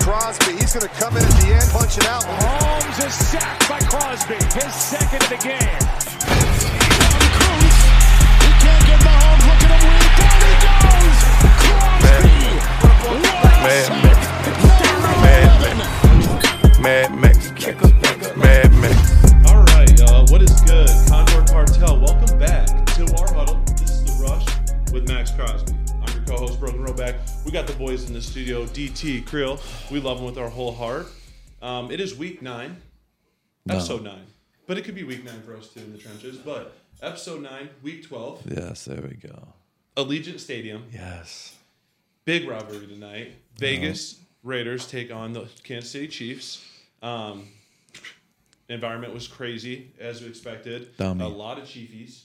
Crosby. He's going to come in at the end, punch it out. Holmes is sacked by Crosby. His second of the game. Cruz. He can't get Mahomes. Look at him weave. Down he goes. Crosby. Mad Max. Mad Max. Mad Max. All right, y'all. What is good? Condor Cartel. Welcome back to our huddle. This is the Rush with Maxx Crosby. Co-host Brogan Roback. We got the boys in the studio. DT Krill. We love them with our whole heart. Um, it is week nine, episode nine, but it could be week nine for us too in the trenches. But episode nine, week twelve, Yes, there we go. Allegiant Stadium. Yes. Big robbery tonight. Vegas Raiders take on the Kansas City Chiefs. Um, environment was crazy as we expected. Dummy. A lot of Chiefies.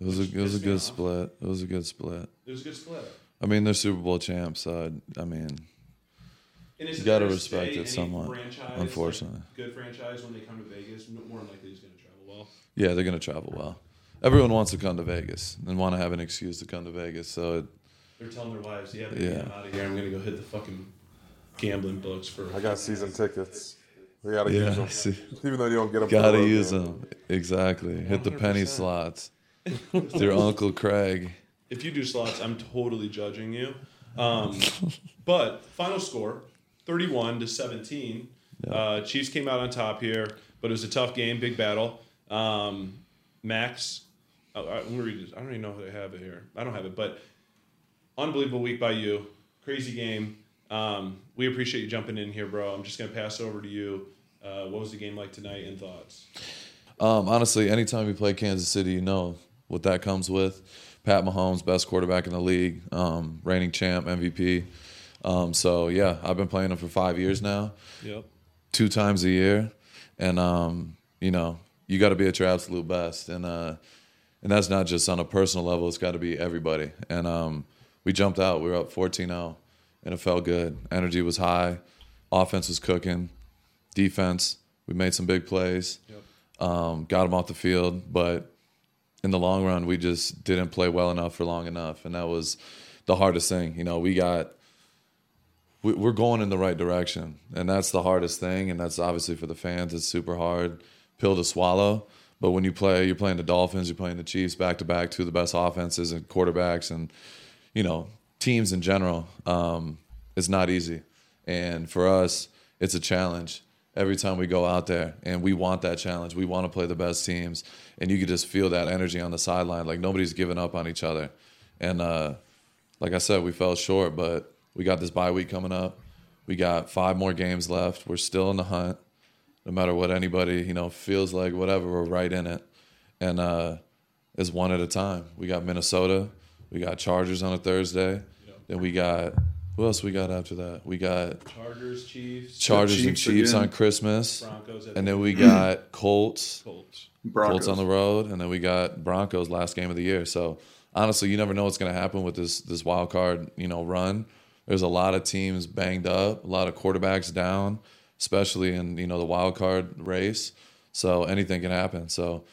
It was a, it was a good off. split. It was a good split. It was a good split. I mean, they're Super Bowl champs, so I, I mean, And is You gotta respect say it somewhat, franchise, unfortunately. like, good franchise when they come to Vegas, more than likely is going to travel well. yeah, they're gonna travel well. Everyone wants to come to Vegas and want to have an excuse to come to Vegas. So it, They're telling their wives, "Yeah, baby, Yeah. I'm out of here. I'm going to go hit the fucking gambling books for." I got season tickets. We gotta yeah, use them, see, even though you don't get them. gotta use them exactly. Hit the penny 100%. slots. Their Uncle Craig. If you do slots, I'm totally judging you. Um, but final score, 31 to 17. Uh, Chiefs came out on top here, but it was a tough game, big battle. Um, Max, oh, I, I'm read this. I don't even know if I have it here. I don't have it, but unbelievable week by you. Crazy game. Um, we appreciate you jumping in here, bro. I'm just gonna pass over to you. Uh, what was the game like tonight and thoughts? Um, honestly, anytime you play Kansas City, you know what that comes with. Pat Mahomes, best quarterback in the league, um, reigning champ, MVP. Um, so yeah, I've been playing him for five years now, Yep. two times a year, and um, you know you got to be at your absolute best, and uh, and that's not just on a personal level. It's got to be everybody. And um, we jumped out. We were up 14-0, and it felt good. Energy was high, offense was cooking, defense. We made some big plays um, got him off the field, but in the long run, we just didn't play well enough for long enough, and that was the hardest thing. You know, we got we, we're going in the right direction, and that's the hardest thing, and that's obviously for the fans. It's super hard pill to swallow. But when you play, you're playing the Dolphins, you're playing the Chiefs back to back, two of the best offenses and quarterbacks, and you know teams in general. Um, it's not easy, and for us, it's a challenge every time we go out there, and we want that challenge. We want to play the best teams, and you could just feel that energy on the sideline. Like nobody's giving up on each other, and uh, like I said, we fell short, but we got this bye week coming up. We got five more games left. We're still in the hunt. No matter what anybody, you know, feels like, whatever, we're right in it. And uh, it's one at a time. We got Minnesota. We got Chargers on a Thursday. Then we got, who else we got after that? We got Chargers, Chiefs, Chargers and Chiefs Chiefs again. on Christmas. Broncos, And then we got Colts. Colts. Colts on the road, and then we got Broncos last game of the year. So honestly, you never know what's going to happen with this this wild card, you know, run. There's a lot of teams banged up, a lot of quarterbacks down, especially in you know the wild card race. So anything can happen. So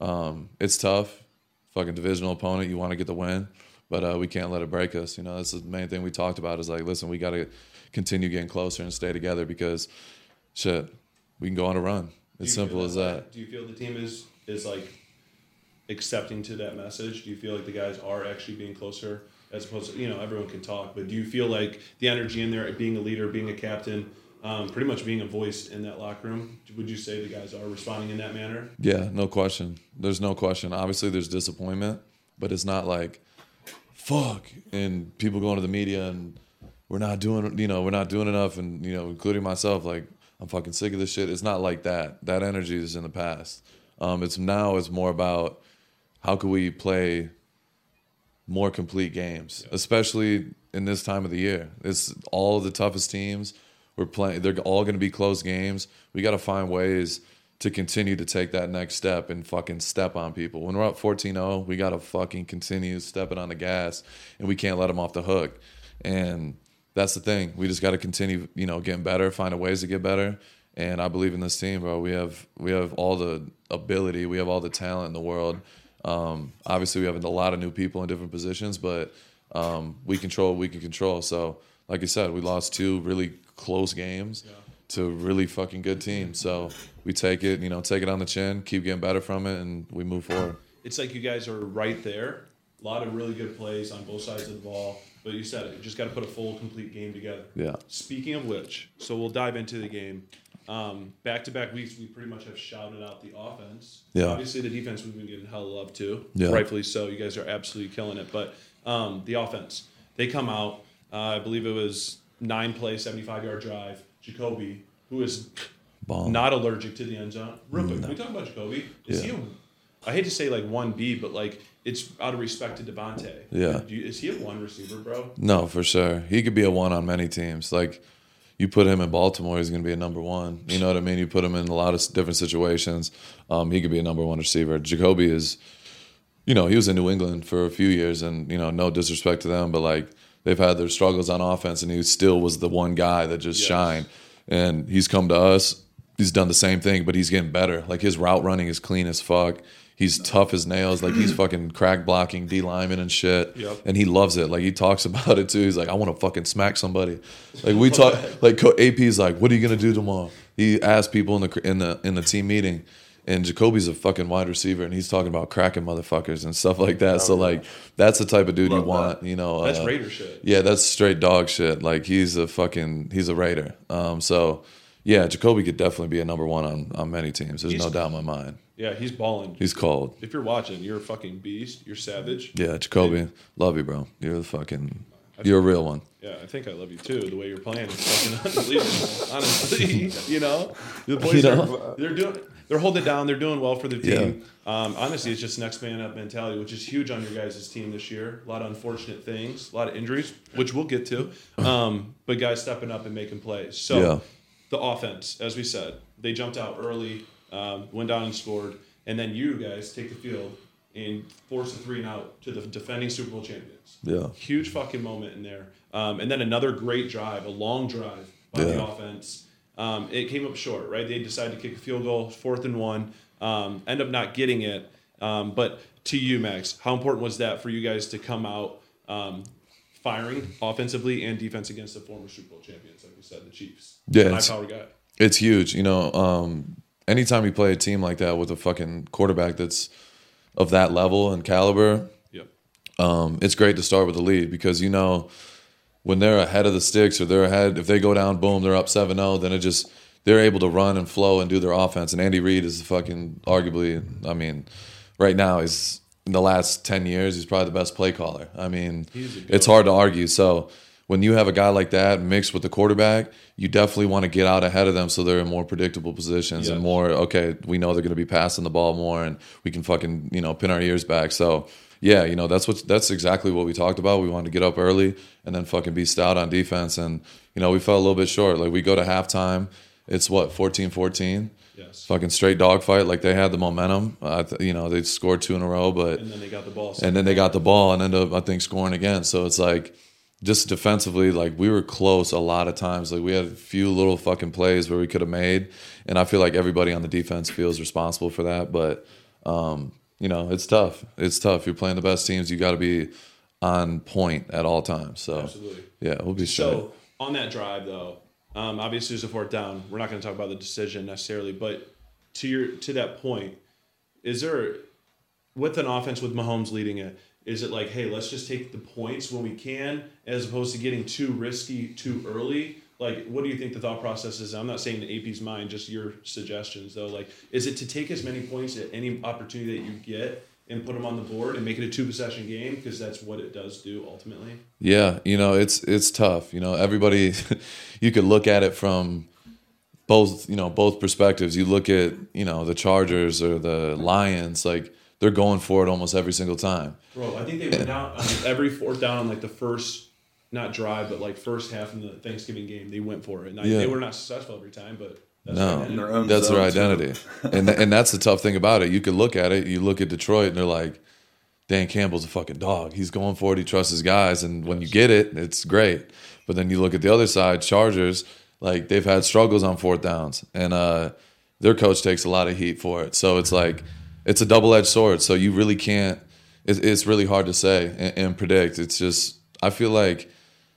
um, it's tough. Fucking divisional opponent, you want to get the win, but uh, we can't let it break us. You know, that's the main thing we talked about. Is like, listen, we got to continue getting closer and stay together because, shit, we can go on a run. It's simple as way? that. Do you feel the team is is like accepting to that message? Do you feel like the guys are actually being closer as opposed to you know everyone can talk, but do you feel like the energy in there, being a leader, being a captain, um, pretty much being a voice in that locker room? Would you say the guys are responding in that manner? Yeah, no question. There's no question. Obviously, there's disappointment, but it's not like fuck and people going to the media and we're not doing, you know, we're not doing enough, and you know, including myself, like I'm fucking sick of this shit. It's not like that. That energy is in the past. Um, it's now. It's more about how can we play more complete games, especially in this time of the year. It's all the toughest teams. We're playing. They're all going to be close games. We got to find ways to continue to take that next step and fucking step on people. When we're up 14-0, we got to fucking continue stepping on the gas, and we can't let them off the hook. And that's the thing. We just got to continue, you know, getting better, finding ways to get better. And I believe in this team, bro. We have we have all the ability, we have all the talent in the world. Um, obviously, we have a lot of new people in different positions, but um, we control what we can control. So like you said, we lost two really close games to really fucking good teams. So we take it, you know, take it on the chin, keep getting better from it, and we move forward. It's like you guys are right there. A lot of really good plays on both sides of the ball. But you said it, you just got to put a full, complete game together. Yeah. Speaking of which, so we'll dive into the game. Um, back-to-back weeks, we pretty much have shouted out the offense. Yeah. Obviously, the defense we've been getting hell of love too. Yeah. Rightfully so. You guys are absolutely killing it. But um, the offense, they come out. Uh, I believe it was nine play, seventy-five yard drive. Jacoby, who is Bomb. not allergic to the end zone. Real quick, can we talk about Jacoby? Is Yeah. he? A, I hate to say like one B, but like it's out of respect to Davante. Yeah. Do you, is he a one receiver, bro? No, for sure. He could be a one on many teams. Like you put him in Baltimore, he's going to be a number one. You know what I mean? You put him in a lot of different situations. Um, he could be a number one receiver. Jacoby is, you know, he was in New England for a few years, and you know, no disrespect to them, but like they've had their struggles on offense, and he still was the one guy that just Yes. shined. And he's come to us. He's done the same thing, but he's getting better. Like his route running is clean as fuck. He's tough as nails. Like he's fucking crack blocking D lineman and shit. Yep. And he loves it. Like he talks about it too. He's like, I want to fucking smack somebody. Like we talk. Like AP's like, what are you gonna do tomorrow? He asked people in the in the in the team meeting, and Jacoby's a fucking wide receiver, and he's talking about cracking motherfuckers and stuff like that. So like, that's the type of dude you want. You know, That's uh, Raider shit. yeah, that's straight dog shit. Like he's a fucking he's a Raider. Um, so yeah, Jacoby could definitely be a number one on on many teams. There's no doubt in my mind. Yeah, he's balling. He's cold. if you're watching, you're a fucking beast. You're savage. Yeah, Jacoby, love you, bro. You're the fucking you're a real one. Yeah, I think I love you too. The way you're playing is fucking unbelievable. Honestly, you know, the boys You are they're doing they're holding it down. They're doing well for the team. Um, honestly, it's just next man up mentality, which is huge on your guys' team this year. A lot of unfortunate things, a lot of injuries, which we'll get to. Um, but guys stepping up and making plays. So Yeah. The offense, as we said, they jumped out early, um, went down and scored, and then you guys take the field and force a three and out to the defending Super Bowl champions. Yeah. Huge fucking moment in there. Um, and then another great drive, a long drive by the offense. Um, it came up short, right? They decided to kick a field goal, fourth and one, um, end up not getting it. Um, but to you, Max, how important was that for you guys to come out um, firing offensively and defense against the former Super Bowl champions, like we said, the Chiefs? Yeah, high it's- power guy. It's huge. You know, um, anytime you play a team like that with a fucking quarterback that's of that level and caliber, Yep. um, it's great to start with the lead because you know when they're ahead of the sticks or they're ahead, if they go down, boom, they're up 7 0, then it just, they're able to run and flow and do their offense. And Andy Reid is fucking arguably, I mean, right now, he's in the last 10 years, he's probably the best play caller. I mean, it's hard to argue. So, when you have a guy like that mixed with the quarterback, you definitely want to get out ahead of them so they're in more predictable positions and more okay, we know they're going to be passing the ball more and we can fucking, you know, pin our ears back. So, yeah, you know, that's what that's exactly what we talked about. We wanted to get up early and then fucking be stout on defense and you know, we fell a little bit short. Like we go to halftime, it's what, 14-14? Fucking straight dogfight. Like they had the momentum. Uh, you know, they scored two in a row, but And then they got the ball. and then they got the ball and ended up I think scoring again. So it's like just defensively, like we were close a lot of times. Like we had a few little fucking plays where we could have made, and I feel like everybody on the defense feels responsible for that. But um, you know, it's tough. It's tough. You're playing the best teams. You got to be on point at all times. So Absolutely. yeah, we'll be straight. So on that drive, though, um, obviously there's a fourth down. We're not going to talk about the decision necessarily, but to your to that point, is there with an offense with Mahomes leading it? Is it like, hey, let's just take the points when we can, as opposed to getting too risky too early? Like, what do you think the thought process is? I'm not saying the AP's mind, just your suggestions though. Like, is it to take as many points at any opportunity that you get and put them on the board and make it a two possession game because that's what it does do ultimately? Yeah, you know, it's it's tough. You know, everybody you could look at it from both, you know, both perspectives. You look at, you know, the Chargers or the Lions, like they're going for it almost every single time. Bro, I think they went down on every fourth down on like the first, not drive, but like first half in the Thanksgiving game. They went for it. And I- Yeah. they were not successful every time, but that's No. their That's their identity. and th- and that's the tough thing about it. You could look at it, you look at Detroit and they're like Dan Campbell's a fucking dog. He's going for it. He trusts his guys, and when you get it, it's great. But then you look at the other side, Chargers. Like they've had struggles on fourth downs, and uh, their coach takes a lot of heat for it. So it's like it's a double edged sword. So you really can't. It's, it's really hard to say and, and predict. It's just I feel like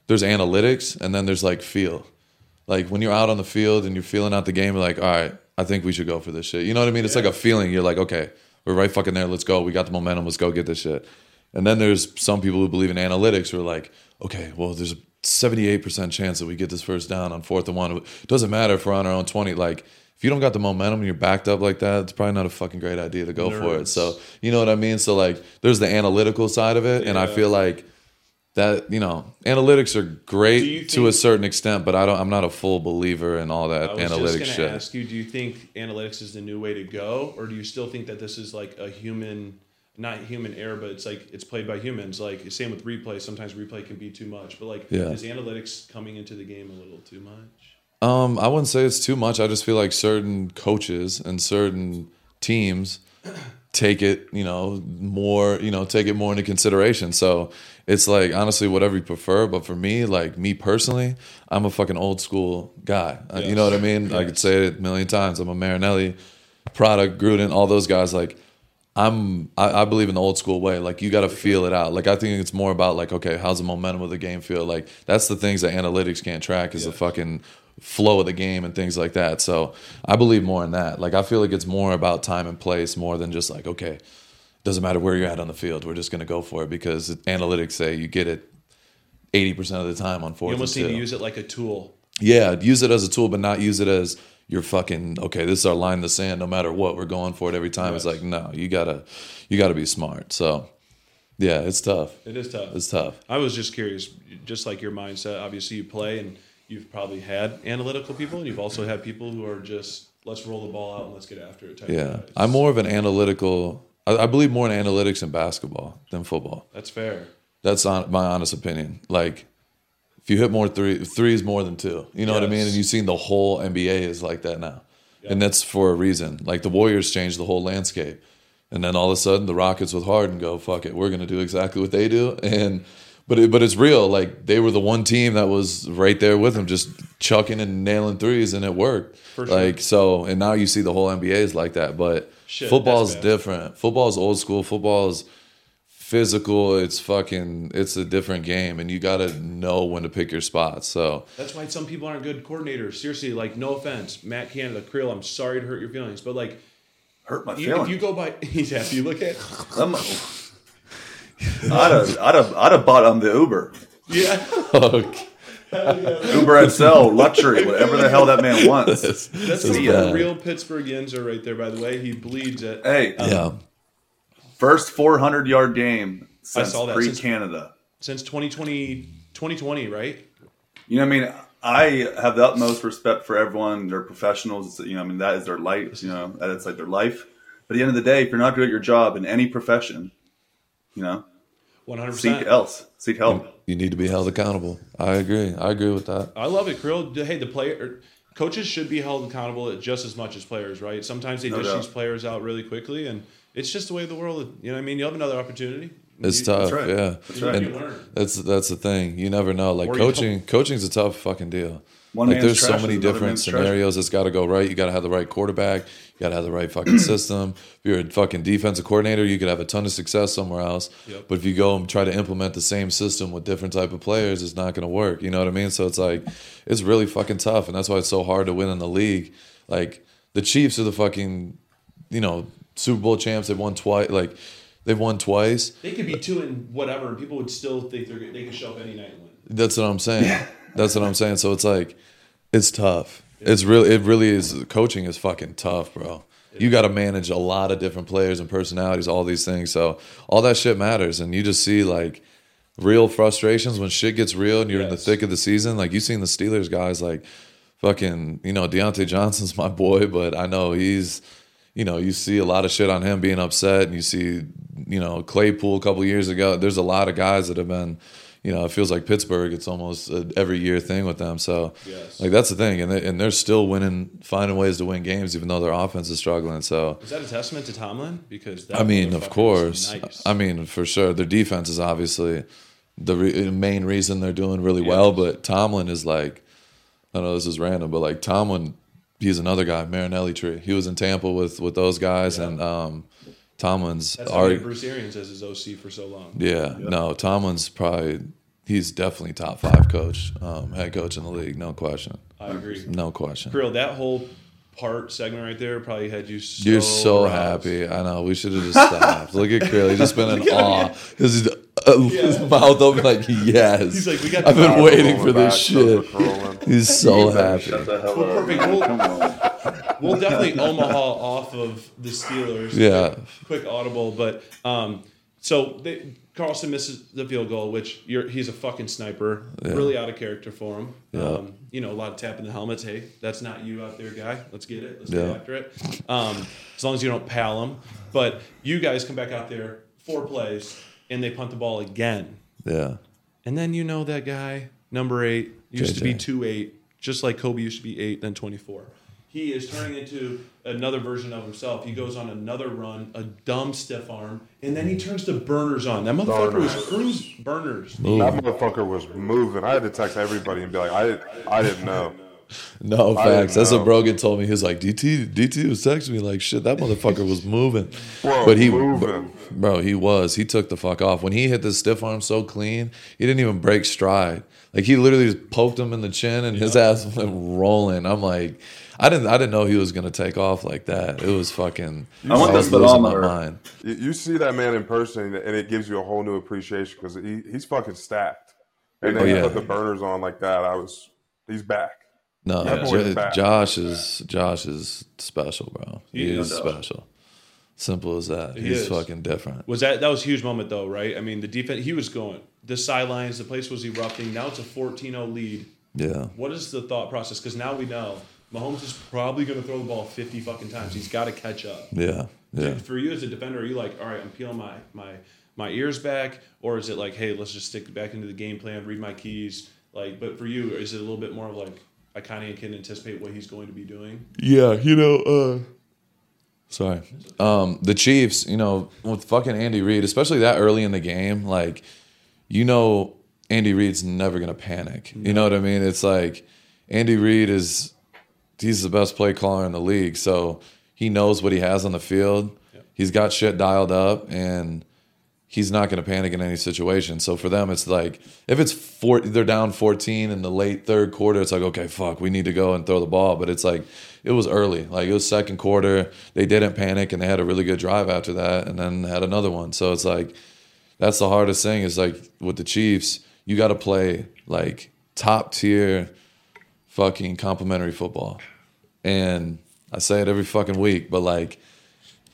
there's analytics and then there's like feel. Like when you're out on the field and you're feeling out the game, you're like, all right, I think we should go for this shit. You know what I mean? It's like a feeling. You're like, okay, we're right fucking there. Let's go. We got the momentum. Let's go get this shit. And then there's some people who believe in analytics who are like, okay, well, there's a 78% chance that we get this first down on fourth and one. It doesn't matter if we're on our own 20. Like, if you don't got the momentum and you're backed up like that, it's probably not a fucking great idea to go for it. So, you know what I mean? So, like, there's the analytical side of it. And I feel like that, you know, analytics are great to a certain extent, but I don't, I'm not a full believer in all that I was analytics just shit. ask you: Do you think analytics is the new way to go, or do you still think that this is like a human, not human error, but it's like it's played by humans? Like same with replay. Sometimes replay can be too much, but like Yeah. is analytics coming into the game a little too much? Um, I wouldn't say it's too much. I just feel like certain coaches and certain teams take it, you know, more, you know, take it more into consideration. So it's like honestly whatever you prefer. But for me, like me personally, I'm a fucking old school guy. Uh, You know what I mean? I could say it a million times. I'm a Marinelli product, Gruden, all those guys. Like I'm, I, I believe in the old school way. Like you got to feel it out. Like I think it's more about like, okay, how's the momentum of the game feel? Like that's the things that analytics can't track is the fucking flow of the game and things like that. So I believe more in that. Like I feel like it's more about time and place more than just like, okay, doesn't matter where you're at on the field. We're just going to go for it because analytics say you get it 80% of the time on fourth You almost need to use it like a tool. Yeah, use it as a tool, but not use it as you're fucking okay. This is our line in the sand. No matter what, we're going for it every time. It's like no, you gotta, you gotta be smart. So, yeah, it's tough. It is tough. It's tough. I was just curious, just like your mindset. Obviously, you play and you've probably had analytical people, and you've also had people who are just let's roll the ball out and let's get after it. Type Yeah. I'm more of an analytical. I, I believe more in analytics in basketball than football. That's fair. That's on, my honest opinion. Like, if you hit more three, three is more than two. You know what I mean? And you've seen the whole NBA is like that now, and that's for a reason. Like the Warriors changed the whole landscape, and then all of a sudden the Rockets with Harden go, "Fuck it, we're gonna do exactly what they do." And but it, but it's real. Like they were the one team that was right there with them, just chucking and nailing threes, and it worked. For sure. Like so, and now you see the whole NBA is like that. But Shit, football's that's bad. different. Football's old school. Football's physical. It's fucking. It's a different game, and you got to know when to pick your spots. So That's why some people aren't good coordinators. Seriously, like no offense, Matt Canada, Creel. I'm sorry to hurt your feelings, but like Hurt my you, feelings. if you go by, yeah, if you look at I'm- I'd have, I'd have, I'd have bought on the Uber, yeah, Uber XL, luxury, whatever the hell that man wants. that's This the is bad. real Pittsburgh Yinzer right there. By the way, he bleeds it. Hey, yeah, first 400 yard game I since saw that. pre Since- Canada. since 2020, 2020, right? You know, what I mean, I have the utmost respect for everyone. They're professionals. You know, I mean, that is their life. You know, that is like their life. But at the end of the day, if you're not good at your job in any profession, you know, 100. seek else, seek help. you need to be held accountable. I agree. I agree with that. I love it, Krill. Hey, the player er, coaches should be held accountable just as much as players, right? Sometimes they No dish doubt. these players out really quickly, and it's just the way of the world. You know, what I mean, you have another opportunity. It's You- tough. right. Yeah, That's right. And You learn. that's that's the thing. You never know. Like Or you coaching, coaching's a tough fucking deal. One like there's so many different man's treasure. scenarios that's got to go right. You got to have the right quarterback. You got to have the right fucking system. If you're a fucking defensive coordinator, you could have a ton of success somewhere else. Yep. But if you go and try to implement the same system with different type of players, it's not going to work. You know what I mean? So it's like it's really fucking tough, and that's why it's so hard to win in the league. Like the Chiefs are the fucking, you know, Super Bowl champs. They've won twice. Like they've won twice. They could be two and whatever, and people would still think they're they can show up any night and win. That's what I'm saying. That's what I'm saying. So it's like, it's tough. It's really, it really is. Coaching is fucking tough, bro. You got to manage a lot of different players and personalities, all these things. So all that shit matters, and you just see like real frustrations when shit gets real and you're in the thick of the season. Like you seen the Steelers guys, like fucking, you know, Diontae Johnson's my boy, but I know he's, you know, you see a lot of shit on him being upset, and you see, you know, Claypool a couple years ago. There's a lot of guys that have been, you know, it feels like Pittsburgh. It's almost a every year thing with them. So, Yes. like that's the thing, and they, and they're still winning, finding ways to win games, even though their offense is struggling. So, Is that a testament to Tomlin? Because that I mean, of course. nice. I mean, for sure. Their defense is obviously the re- main reason they're doing really well. But Tomlin is like, I know this is random, but like Tomlin, he's another guy, Marinelli tree. He was in Tampa with with those guys, and um, Tomlin's that's how our, many Bruce Arians as his OC for so long. yeah, no, Tomlin's probably he's definitely top five coach, um, head coach in the league, no question, I agree. no question. Krill, that whole part segment right there probably had you so You're so roused. happy. I know. We should have just stopped. Look at Krill. He's just been in awe. His, uh, his mouth open like yes. He's like, we got I've been waiting for this back, shit. He's so happy. Shut the hell Well, up. perfect. We'll- We'll definitely Omaha off of the Steelers. Yeah. Quick audible, but um, so they, Carlson misses the field goal, which you're, he's a fucking sniper. Really out of character for him. Yeah. Um, you know, a lot of tapping the helmets. Hey, that's not you out there, guy. Let's get it. Let's Yeah. get after it. Um, as long as you don't pal him. But you guys come back out there, four plays, and they punt the ball again. Yeah. And then you know that guy, number eight, used to be two eight, just like Kobe used to be eight, then twenty four. He is turning into another version of himself. He goes on another run, a dumb stiff arm, and then he turns to burners on. That motherfucker was cruise burners. That motherfucker was moving. I had to text everybody and be like, I, I didn't know. No facts. That's what. Brogan told me. He was like, DT, DT was texting me like, shit, that motherfucker was moving. Bro, but he, moving. bro, he was. He took the fuck off when he hit the stiff arm so clean. He didn't even break stride. Like he literally just poked him in the chin, and his ass went rolling. I'm like, I didn't, I didn't know he was gonna take off like that. It was fucking. I want the losing my mind. You, you see that man in person, and it gives you a whole new appreciation because he, he's fucking stacked. And oh, then Oh, you yeah. put the burners on like that. I was, he's back. No, is J- Josh is Josh is special, bro. He, He is is. special. Simple as that. He He's is. fucking different. Was that that was a huge moment though, right? I mean, the defense he was going the sidelines, the place was erupting. Now it's a 14-0 lead. Yeah. What is the thought process? Because now we know Mahomes is probably going to throw the ball 50 fucking times. He's got to catch up. Yeah. Yeah. For you as a defender, are you like, all right, I'm peeling my my my ears back, or is it like, hey, let's just stick back into the game plan, read my keys? Like, but for you, is it a little bit more of like, I kind of can anticipate what he's going to be doing? Yeah, you know, uh sorry. Um the Chiefs, you know, with fucking Andy Reid, especially that early in the game, like you know Andy Reid's never going to panic. You know what I mean? It's like Andy Reid is he's the best play caller in the league, so he knows what he has on the field. He's got shit dialed up and he's not going to panic in any situation. So for them, it's like if it's four, they're down 14 in the late third quarter. It's like okay, fuck, we need to go and throw the ball. But it's like it was early, like it was second quarter. They didn't panic and they had a really good drive after that, and then had another one. So it's like that's the hardest thing is like with the Chiefs, you got to play like top tier fucking complimentary football. And I say it every fucking week, but like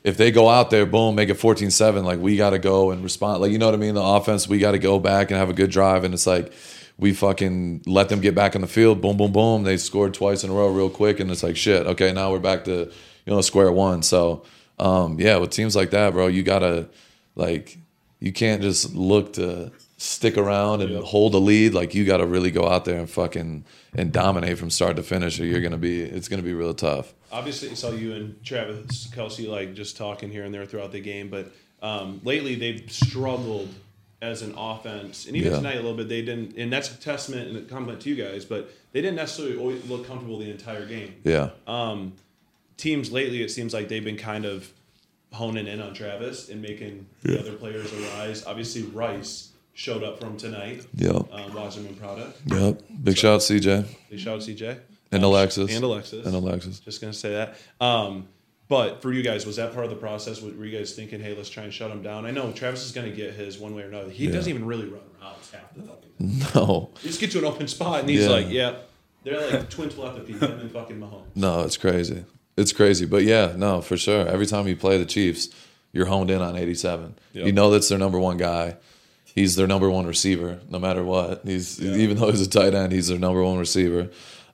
if they go out there, boom, make it 14 7, like we got to go and respond. Like, you know what I mean? The offense, we got to go back and have a good drive. And it's like, we fucking let them get back in the field. Boom, boom, boom. They scored twice in a row real quick. And it's like, shit, okay, now we're back to, you know, square one. So, um, yeah, with teams like that, bro, you got to, like, you can't just look to stick around and hold a lead. Like, you got to really go out there and fucking and dominate from start to finish, or you're going to be, it's going to be real tough. Obviously, I saw you and Travis Kelce like just talking here and there throughout the game, but um, lately they've struggled as an offense, and even Yeah. tonight a little bit they didn't. And that's a testament and a compliment to you guys, but they didn't necessarily always look comfortable the entire game. Yeah. Um, teams lately, it seems like they've been kind of honing in on Travis and making the other players arise. Obviously, Rice showed up from tonight. Yep. Um, product. Yep. Big shout out CJ Big shout out CJ and Alexis. and Alexis And Alexis. Just gonna say that. Um, but for you guys, was that part of the process? Were you guys thinking, "Hey, let's try and shut him down"? I know Travis is gonna get his one way or another. He doesn't even really run routes half the fucking. No. He just gets to an open spot and he's Yeah. like, "Yeah." They're like twin telepathy, him and fucking Mahomes. No, it's crazy. It's crazy. But yeah, no, for sure. Every time you play the Chiefs, you're honed in on 87. Yep. You know that's their number one guy. He's their number one receiver, no matter what. He's even though he's a tight end, he's their number one receiver.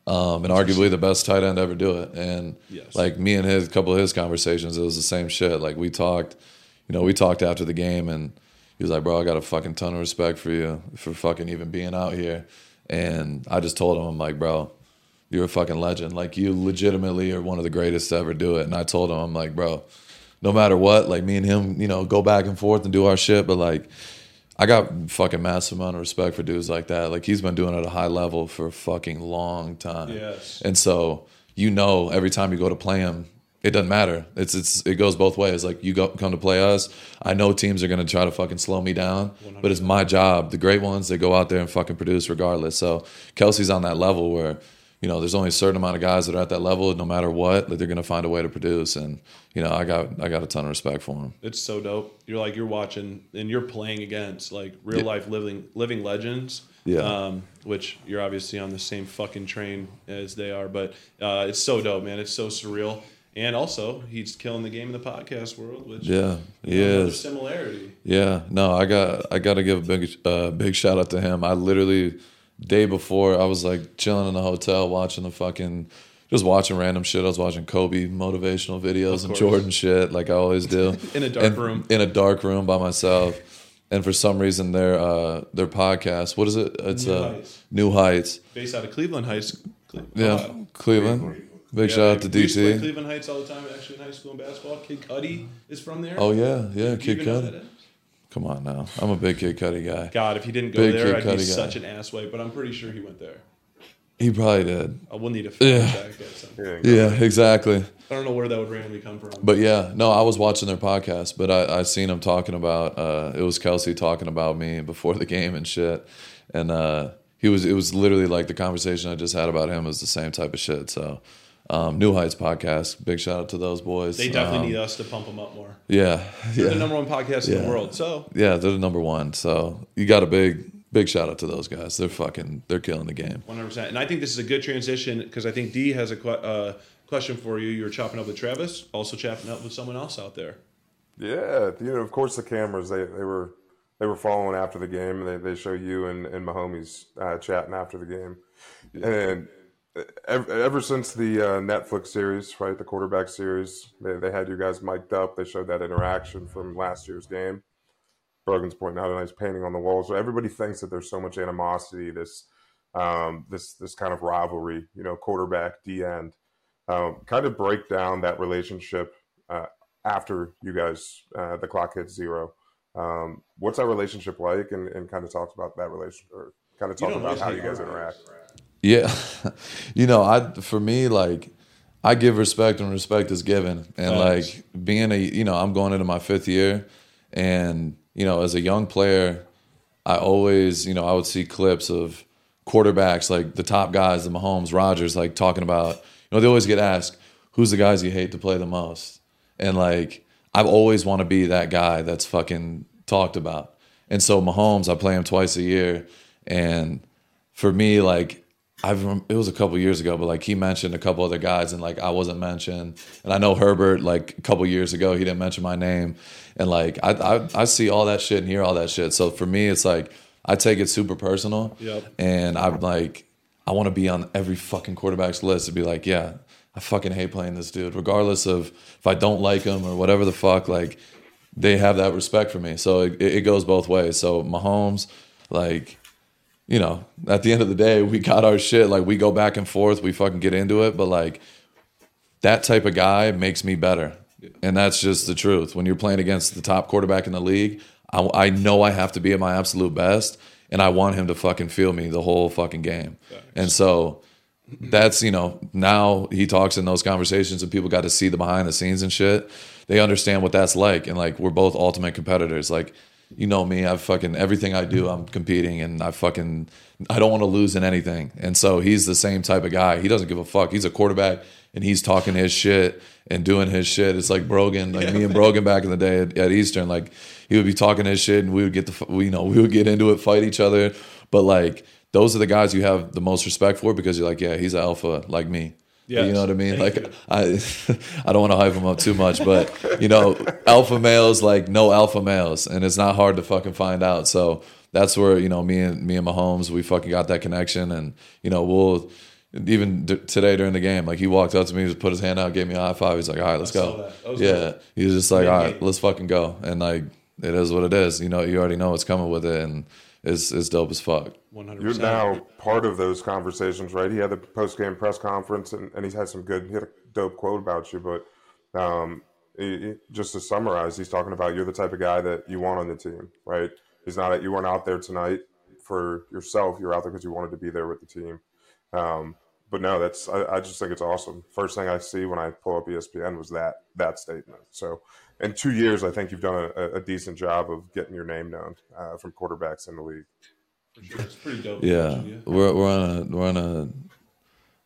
Um, and arguably the best tight end to ever do it. And Yes. like me and his couple of his conversations, it was the same shit. Like we talked, you know, we talked after the game and he was like, Bro, I got a fucking ton of respect for you for fucking even being out here. And I just told him, I'm like, bro, you're a fucking legend. Like you legitimately are one of the greatest to ever do it. And I told him, I'm like, bro, no matter what, like me and him, you know, go back and forth and do our shit. But like, I got fucking massive amount of respect for dudes like that. Like he's been doing it at a high level for a fucking long time. Yes. And so you know, every time you go to play him, it doesn't matter. It's it's it goes both ways. Like you go come to play us. I know teams are gonna try to fucking slow me down, but it's my job. The great ones they go out there and fucking produce regardless. So Kelce's on that level where you know there's only a certain amount of guys that are at that level. No matter what, like they're gonna find a way to produce. And you know I got I got a ton of respect for him. It's so dope. You're like you're watching and you're playing against like real Yeah. life living living legends. Yeah. Um, which you're obviously on the same fucking train as they are, but uh, it's so dope, man. It's so surreal. And also, he's killing the game in the podcast world, which Yeah, he you know, another is. similarity. Yeah, no, I got I got to give a big uh, big shout out to him. I literally day before I was like chilling in the hotel watching the fucking just watching random shit. I was watching Kobe motivational videos and. Jordan shit like I always do In a dark And- room. In a dark room by myself. And for some reason their uh their podcast, what is it? It's New uh Heights. New Heights. Based out of Cleveland Heights. Cle- Yeah, Ohio. Cleveland. Big Yeah, shout out to we used play DT. Cleveland Heights all the time, actually, in high school and basketball. Kid Cudi is from there. Oh yeah, yeah, Kid even Cudi. That is? Come on now. I'm a big Kid Cudi guy. God, if he didn't go Big there, Kid I'd be guy. such an asswipe. But I'm pretty sure he went there. He probably did. I will need to Yeah. fact check at some point. Yeah. Yeah, exactly. I don't know where that would randomly come from. But yeah, no, I was watching their podcast, but I, I seen him talking about uh it was Kelce talking about me before the game and shit. And uh he was it was literally like the conversation I just had about him was the same type of shit. So um New Heights podcast, big shout out to those boys. they definitely Um, need us to pump them up more. Yeah. They're the number one podcast in the world. So Yeah, they're the number one. So you got a big big shout out to those guys. They're fucking they're killing the game. 100%. And I think this is a good transition because I think D has a que- uh, question for you. You were chopping up with Travis, also chopping up with someone else out there. Yeah, you know, of course, the cameras they, they were they were following after the game. They they show you and and Mahomes uh, chatting after the game, and ever, ever since the uh, Netflix series, right, the quarterback series, they they had you guys mic'd up. They showed that interaction from last year's game. Brogan's pointing out a nice painting on the wall. So everybody thinks that there's so much animosity, this um, this this kind of rivalry, you know, quarterback D end. Um, kind of break down that relationship uh, after you guys uh, the clock hits zero. Um, what's that relationship like, and, and kind of talk about that relationship, or kind of talk about how you guys interact. Yeah. you know, I for me like I give respect and respect is given. And like being a you know, I'm going into my fifth year and you know, as a young player, I always, you know, I would see clips of quarterbacks like the top guys, the Mahomes, Rodgers, like talking about, you know, they always get asked, who's the guys you hate to play the most? And like I've always want to be that guy that's fucking talked about. And so Mahomes, I play him twice a year and for me, like I've rem- it was a couple years ago, but like he mentioned a couple other guys, and like I wasn't mentioned. And I know Herbert, like a couple years ago, he didn't mention my name, and like I, I I see all that shit and hear all that shit. So for me, it's like I take it super personal, Yep. and I'm like I want to be on every fucking quarterback's list to be like, yeah, I fucking hate playing this dude, regardless of if I don't like him or whatever the fuck. Like they have that respect for me, so it, it goes both ways. So Mahomes, like you know, at the end of the day, we got our shit. Like we go back and forth, we fucking get into it, but like that type of guy makes me better. And that's just the truth. When you're playing against the top quarterback in the league, I, I know I have to be at my absolute best, and I want him to fucking feel me the whole fucking game. And so that's you know now he talks in those conversations and people got to see the behind the scenes and shit they understand what that's like and like we're both ultimate competitors like you know me i fucking everything i do i'm competing and i fucking i don't want to lose in anything. And so he's the same type of guy. He doesn't give a fuck. He's a quarterback and he's talking his shit and doing his shit. It's like brogan like me and brogan back in the day at, at eastern like he would be talking his shit and we would get the fu- you know we would get into it fight each other. But like those are the guys you have the most respect for because you're like, yeah, he's an alpha like me. Yes. You know what I mean? Thank like. I I don't want to hype him up too much, but you know, alpha males like no alpha males and it's not hard to fucking find out. So that's where, you know, me and me and Mahomes, we fucking got that connection and you know, we'll even d- today during the game, like he walked up to me, he just put his hand out, gave me a high five. He's like, "All right, let's go." Yeah, dope. he just like, "All right, let's fucking go." And like, it is what it is. You know, you already know what's coming with it, and it's it's dope as fuck. 100%. You're now part of those conversations, right? He had the post game press conference, and, and he's had some good, he had a dope quote about you. But um, he- he- just to summarize, he's talking about you're the type of guy that you want on the team, right? He's not that you weren't out there tonight for yourself. You're out there because you wanted to be there with the team. Um, but no, that's I, I just think it's awesome. First thing I see when I pull up ESPN was that that statement. So in two years, I think you've done a, a decent job of getting your name known uh, from quarterbacks in the league. For sure. It's pretty dope. Yeah, actually, we're we're on a we're on a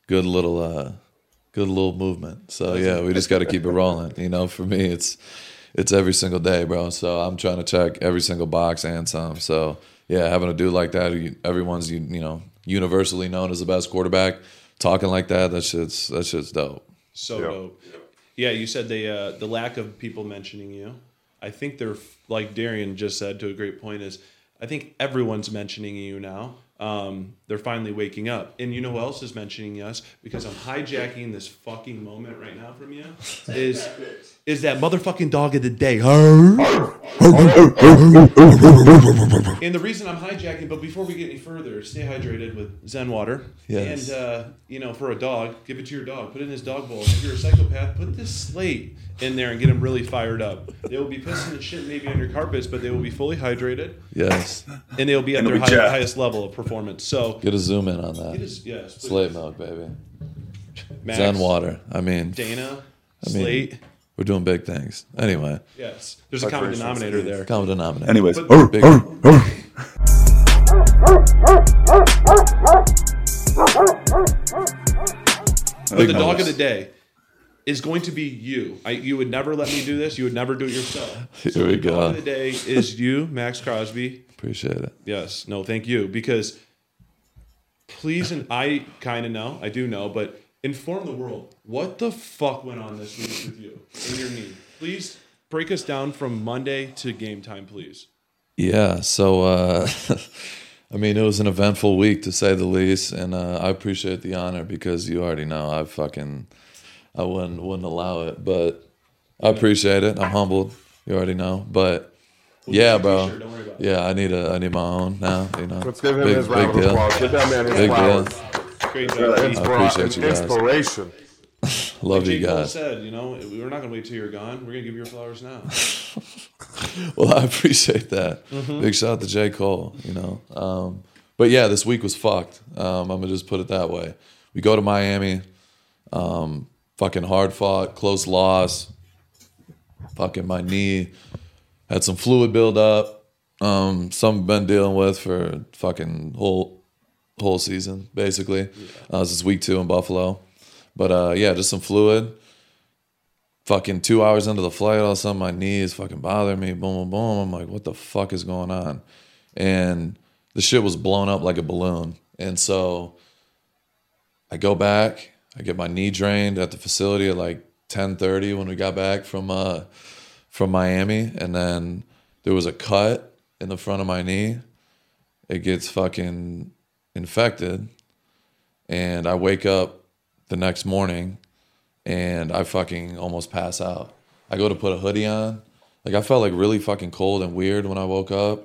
good little uh good little movement. So yeah, we just got to keep it rolling. You know, for me, it's it's every single day, bro. So I'm trying to check every single box and some. So yeah, having a dude like that, everyone's you you know universally known as the best quarterback, talking like that, that shit's that shit's dope. So Yeah. dope. Yeah, you said the uh, the lack of people mentioning you. I think they're like Darian just said to a great point is I think everyone's mentioning you now. Um, they're finally waking up, and you know who else is mentioning us because I'm hijacking this fucking moment right now from you. Is is that motherfucking dog of the day? And the reason I'm hijacking, but before we get any further, stay hydrated with Zen water. Yes. And uh, you know, for a dog, give it to your dog. Put it in his dog bowl. If you're a psychopath, put this slate in there and get him really fired up. They will be pissing and shit maybe on your carpets, but they will be fully hydrated Yes, and they'll be at And their high, highest level of performance. So get a zoom in on it that. is yes. please. Slate milk, baby. Max, Zen water. I mean, Dana, I mean, Slate. we're doing big things. Anyway, Yes, there's a common denominator there. common denominator. Anyways, But- Big, But the dog of the day is going to be you. I, you would never let me do this. You would never do it yourself. Here we go. The dog of go. the day is you, Maxx Crosby. Appreciate it. Yes. No, thank you. Because please, and I kind of know, I do know, but inform the world. What the fuck went on this week with you and your knee? Please break us down from Monday to game time, please. Yeah, so uh, I mean, it was an eventful week to say the least, and uh, I appreciate the honor because you already know I fucking I wouldn't wouldn't allow it, but I appreciate it. I'm humbled. You already know, but yeah, get you bro. don't worry about. Yeah, I need a I need my own now. You know, Let's give him Big- his round big of deal. applause. Give that man his Big deal. flowers. Great job. I appreciate you guys. Inspiration. Love J. you Cole guys. said, you know, we're not going to wait till you're gone. We're going to give you your flowers now. Well, I appreciate that. Mm-hmm. Big shout out to J. Cole, you know. Um, but yeah, this week was fucked. Um, I'm gonna just put it that way. We go to Miami, um, fucking hard fought, close loss. Fucking my knee had some fluid build up. Um, some been dealing with for fucking whole whole season, basically. Uh, this is week two in Buffalo. But uh, yeah, just some fluid fucking two hours into the flight, all of a sudden my knee is fucking bothering me. Boom, boom, boom. I'm like, what the fuck is going on? And the shit was blown up like a balloon. And so I go back, I get my knee drained at the facility at like 10:30 when we got back from uh from Miami, and then there was a cut in the front of my knee. It gets fucking infected, and I wake up the next morning and I fucking almost pass out. I go to put a hoodie on. Like I felt like really fucking cold and weird when I woke up.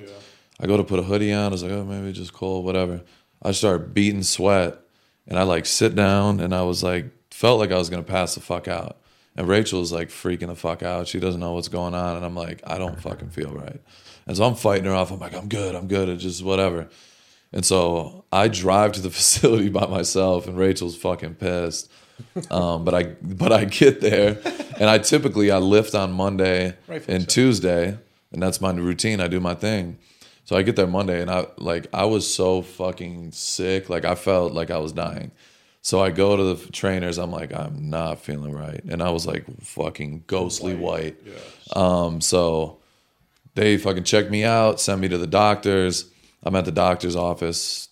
I go to put a hoodie on. I was like, oh, maybe just cold, whatever. I start beating sweat, and I like sit down, and I was like, felt like I was gonna pass the fuck out. And Rachel's like freaking the fuck out. She doesn't know what's going on, and I'm like, I don't fucking feel right. And so I'm fighting her off. I'm like, I'm good, I'm good. It's just whatever. And so I drive to the facility by myself, and Rachel's fucking pissed. Um, but I but I get there, and I typically I lift on Monday Rightfully and. Tuesday, and that's my routine. I do my thing. So I get there Monday, and I like I was so fucking sick, like I felt like I was dying. So I go to the trainers. I'm like, I'm not feeling right, and I was like fucking ghostly white. Um, so they fucking check me out, send me to the doctors. I'm at the doctor's office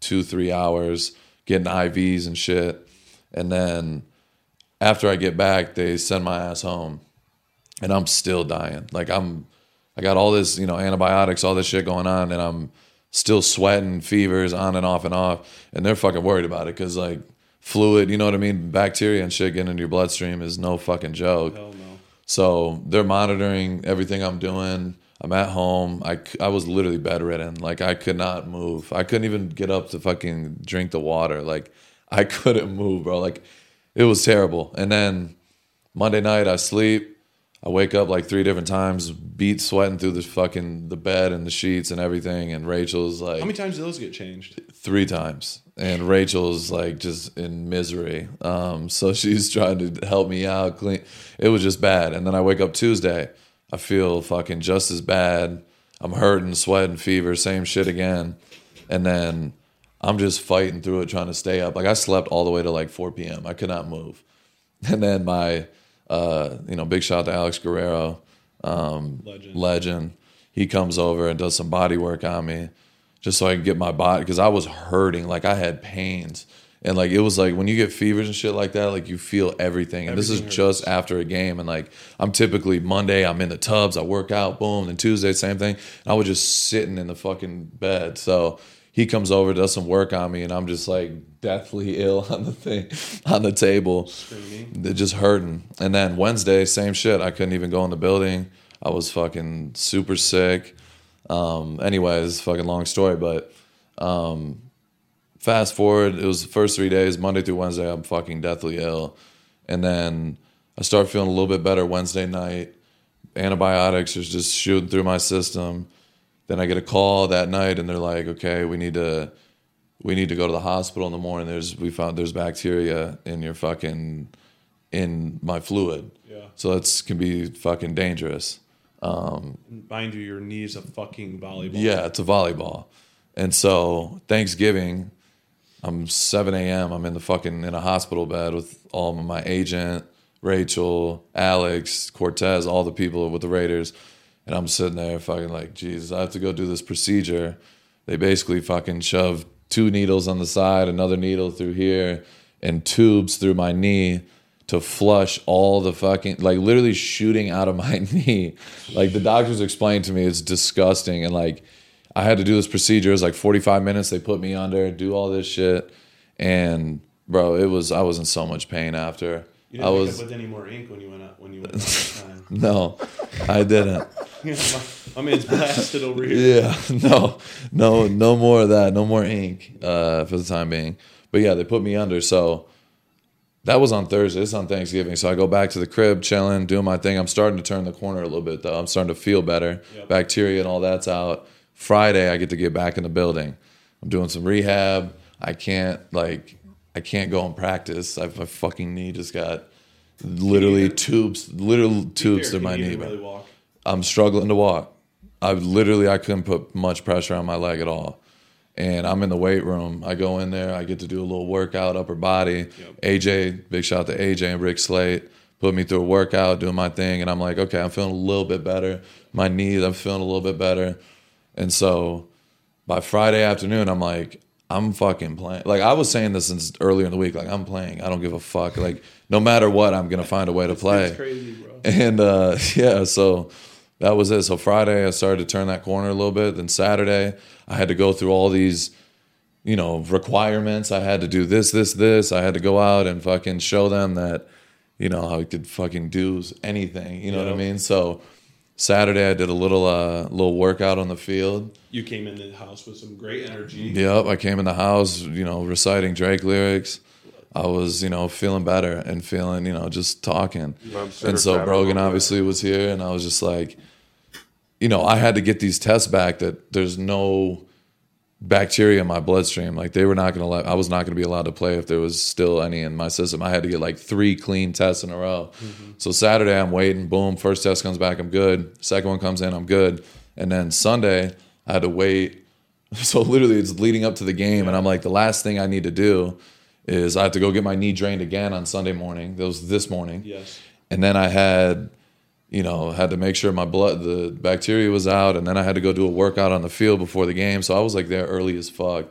two, three hours getting IVs and shit. And then after I get back, they send my ass home. And I'm still dying. Like I'm I got all this, you know, antibiotics, all this shit going on, and I'm still sweating, fevers on and off and off. And they're fucking worried about it because like fluid, you know what I mean? Bacteria and shit getting into your bloodstream is no fucking joke. Hell no. So they're monitoring everything I'm doing. I'm at home. I, I was literally bedridden. Like I could not move. I couldn't even get up to fucking drink the water. Like I couldn't move, bro. Like it was terrible. And then Monday night I sleep. I wake up like three different times, beat sweating through the fucking the bed and the sheets and everything. And Rachel's like How many times do those get changed? three times and rachel's like just in misery. Um, so she's trying to help me out clean. It was just bad. And then i wake up tuesday. I feel fucking just as bad. I'm hurting sweating fever same shit again. And then i'm just fighting through it trying to stay up. Like i slept all the way to like 4 p.m i could not move. And then my uh, you know big shout to alex guerrero um, Legend. legend. He comes over and does some body work on me just so I can get my body because I was hurting, like I had pains, and like it was like when you get fevers and shit like that, like you feel everything. And this is Everything just after a game, and like I'm typically Monday, I'm in the tubs, I work out, boom, and Tuesday same thing. And I was just sitting in the fucking bed, so he comes over, does some work on me, and I'm just like deathly ill on the thing, on the table, Screaming. just hurting. And then Wednesday, same shit. I couldn't even go in the building. I was fucking super sick. Um, anyways, fucking long story, but um, fast forward, it was the first three days, Monday through Wednesday, I'm fucking deathly ill. And then I start feeling a little bit better Wednesday night. Antibiotics are just shooting through my system. Then I get a call that night and they're like, okay, we need to we need to go to the hospital in the morning. There's we found there's bacteria in your fucking in my fluid. Yeah. So that's can be fucking dangerous. Um, Mind you, your knee's a fucking volleyball. Yeah, it's a volleyball. And so Thanksgiving, I'm 7 a.m. I'm in the fucking in a hospital bed with all my agent, Rachel, Alex, Cortez, all the people with the Raiders, and I'm sitting there fucking like, Jesus, I have to go do this procedure. They basically fucking shove two needles on the side, another needle through here, and tubes through my knee to flush all the fucking like literally shooting out of my knee. Like the doctors explained to me, it's disgusting. And like I had to do this procedure. It was like 45 minutes. They put me under, do all this shit. And bro, it was I was in so much pain after. You didn't I was up with any more ink when you went out when you went out time. no, I didn't. my, my man's blasted over here. Yeah, no, no, no more of that. No more ink uh, for the time being. But yeah, they put me under. So that was on Thursday. It's on Thanksgiving. So I go back to the crib, chilling, doing my thing. I'm starting to turn the corner a little bit though. I'm starting to feel better. Yep. Bacteria and all that's out. Friday, I get to get back in the building. I'm doing some rehab. I can't like, I can't go and practice. I, my fucking knee just got literally tubes, literal tubes through my knee. really walk? I'm struggling to walk. I literally I couldn't put much pressure on my leg at all. And I'm in the weight room. I go in there. I get to do a little workout, upper body. AJ, big shout out to AJ and Rick Slate, put me through a workout, doing my thing, and I'm like, okay, I'm feeling a little bit better. My knees, I'm feeling a little bit better. And so by Friday afternoon, I'm like, I'm fucking playing. Like I was saying this since earlier in the week. Like I'm playing. I don't give a fuck. Like no matter what, I'm gonna find a way to play. Crazy, bro. And uh, yeah, so that was it. So Friday, I started to turn that corner a little bit. Then Saturday, I had to go through all these, you know, requirements. I had to do this, this, this. I had to go out and fucking show them that, you know, I could fucking do anything. You know what I mean? So Saturday, I did a little, uh, little workout on the field. You came in the house with some great energy. Yep, I came in the house, you know, reciting Drake lyrics. I was, you know, feeling better and feeling, you know, just talking. And so Brogan obviously was here, and I was just like, you know, I had to get these tests back that there's no bacteria in my bloodstream. Like they were not going to let, I was not going to be allowed to play if there was still any in my system. I had to get like three clean tests in a row. Mm-hmm. So Saturday I'm waiting, boom, first test comes back, I'm good. Second one comes in, I'm good. And then Sunday I had to wait. So literally it's leading up to the game, and I'm like, the last thing I need to do is I have to go get my knee drained again on Sunday morning. That was this morning Yes. and then I had, you know, had to make sure my blood, the bacteria was out, and then I had to go do a workout on the field before the game. So I was like there early as fuck,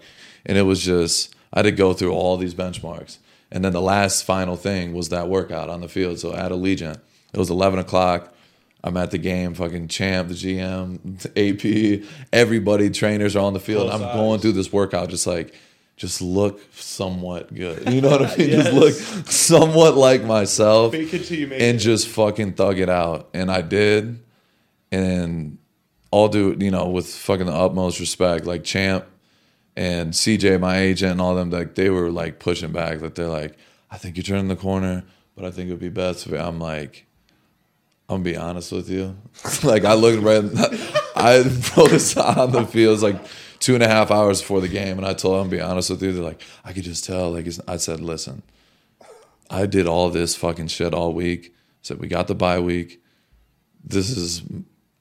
and it was just I had to go through all these benchmarks, and then the last final thing was that workout on the field. So at Allegiant, it was eleven o'clock. I'm at the game, fucking champ, the GM, AP, everybody, trainers are on the field. I'm going through this workout, just like, just look somewhat good. You know what I mean? Just look somewhat like myself Fake it till you make and it. just fucking thug it out. And I did. And I'll do, it, you know, with fucking the utmost respect, like Champ and CJ, my agent, and all them, like they were like pushing back. That they're like, I think you're turning the corner, but I think it would be best if I'm like, I'm gonna be honest with you. like I looked right, I wrote this on the field. It was like two and a half hours before the game, and I told them, "Be honest with you." They're like, "I could just tell." Like I said, "Listen, I did all this fucking shit all week." I said we got the bye week. This is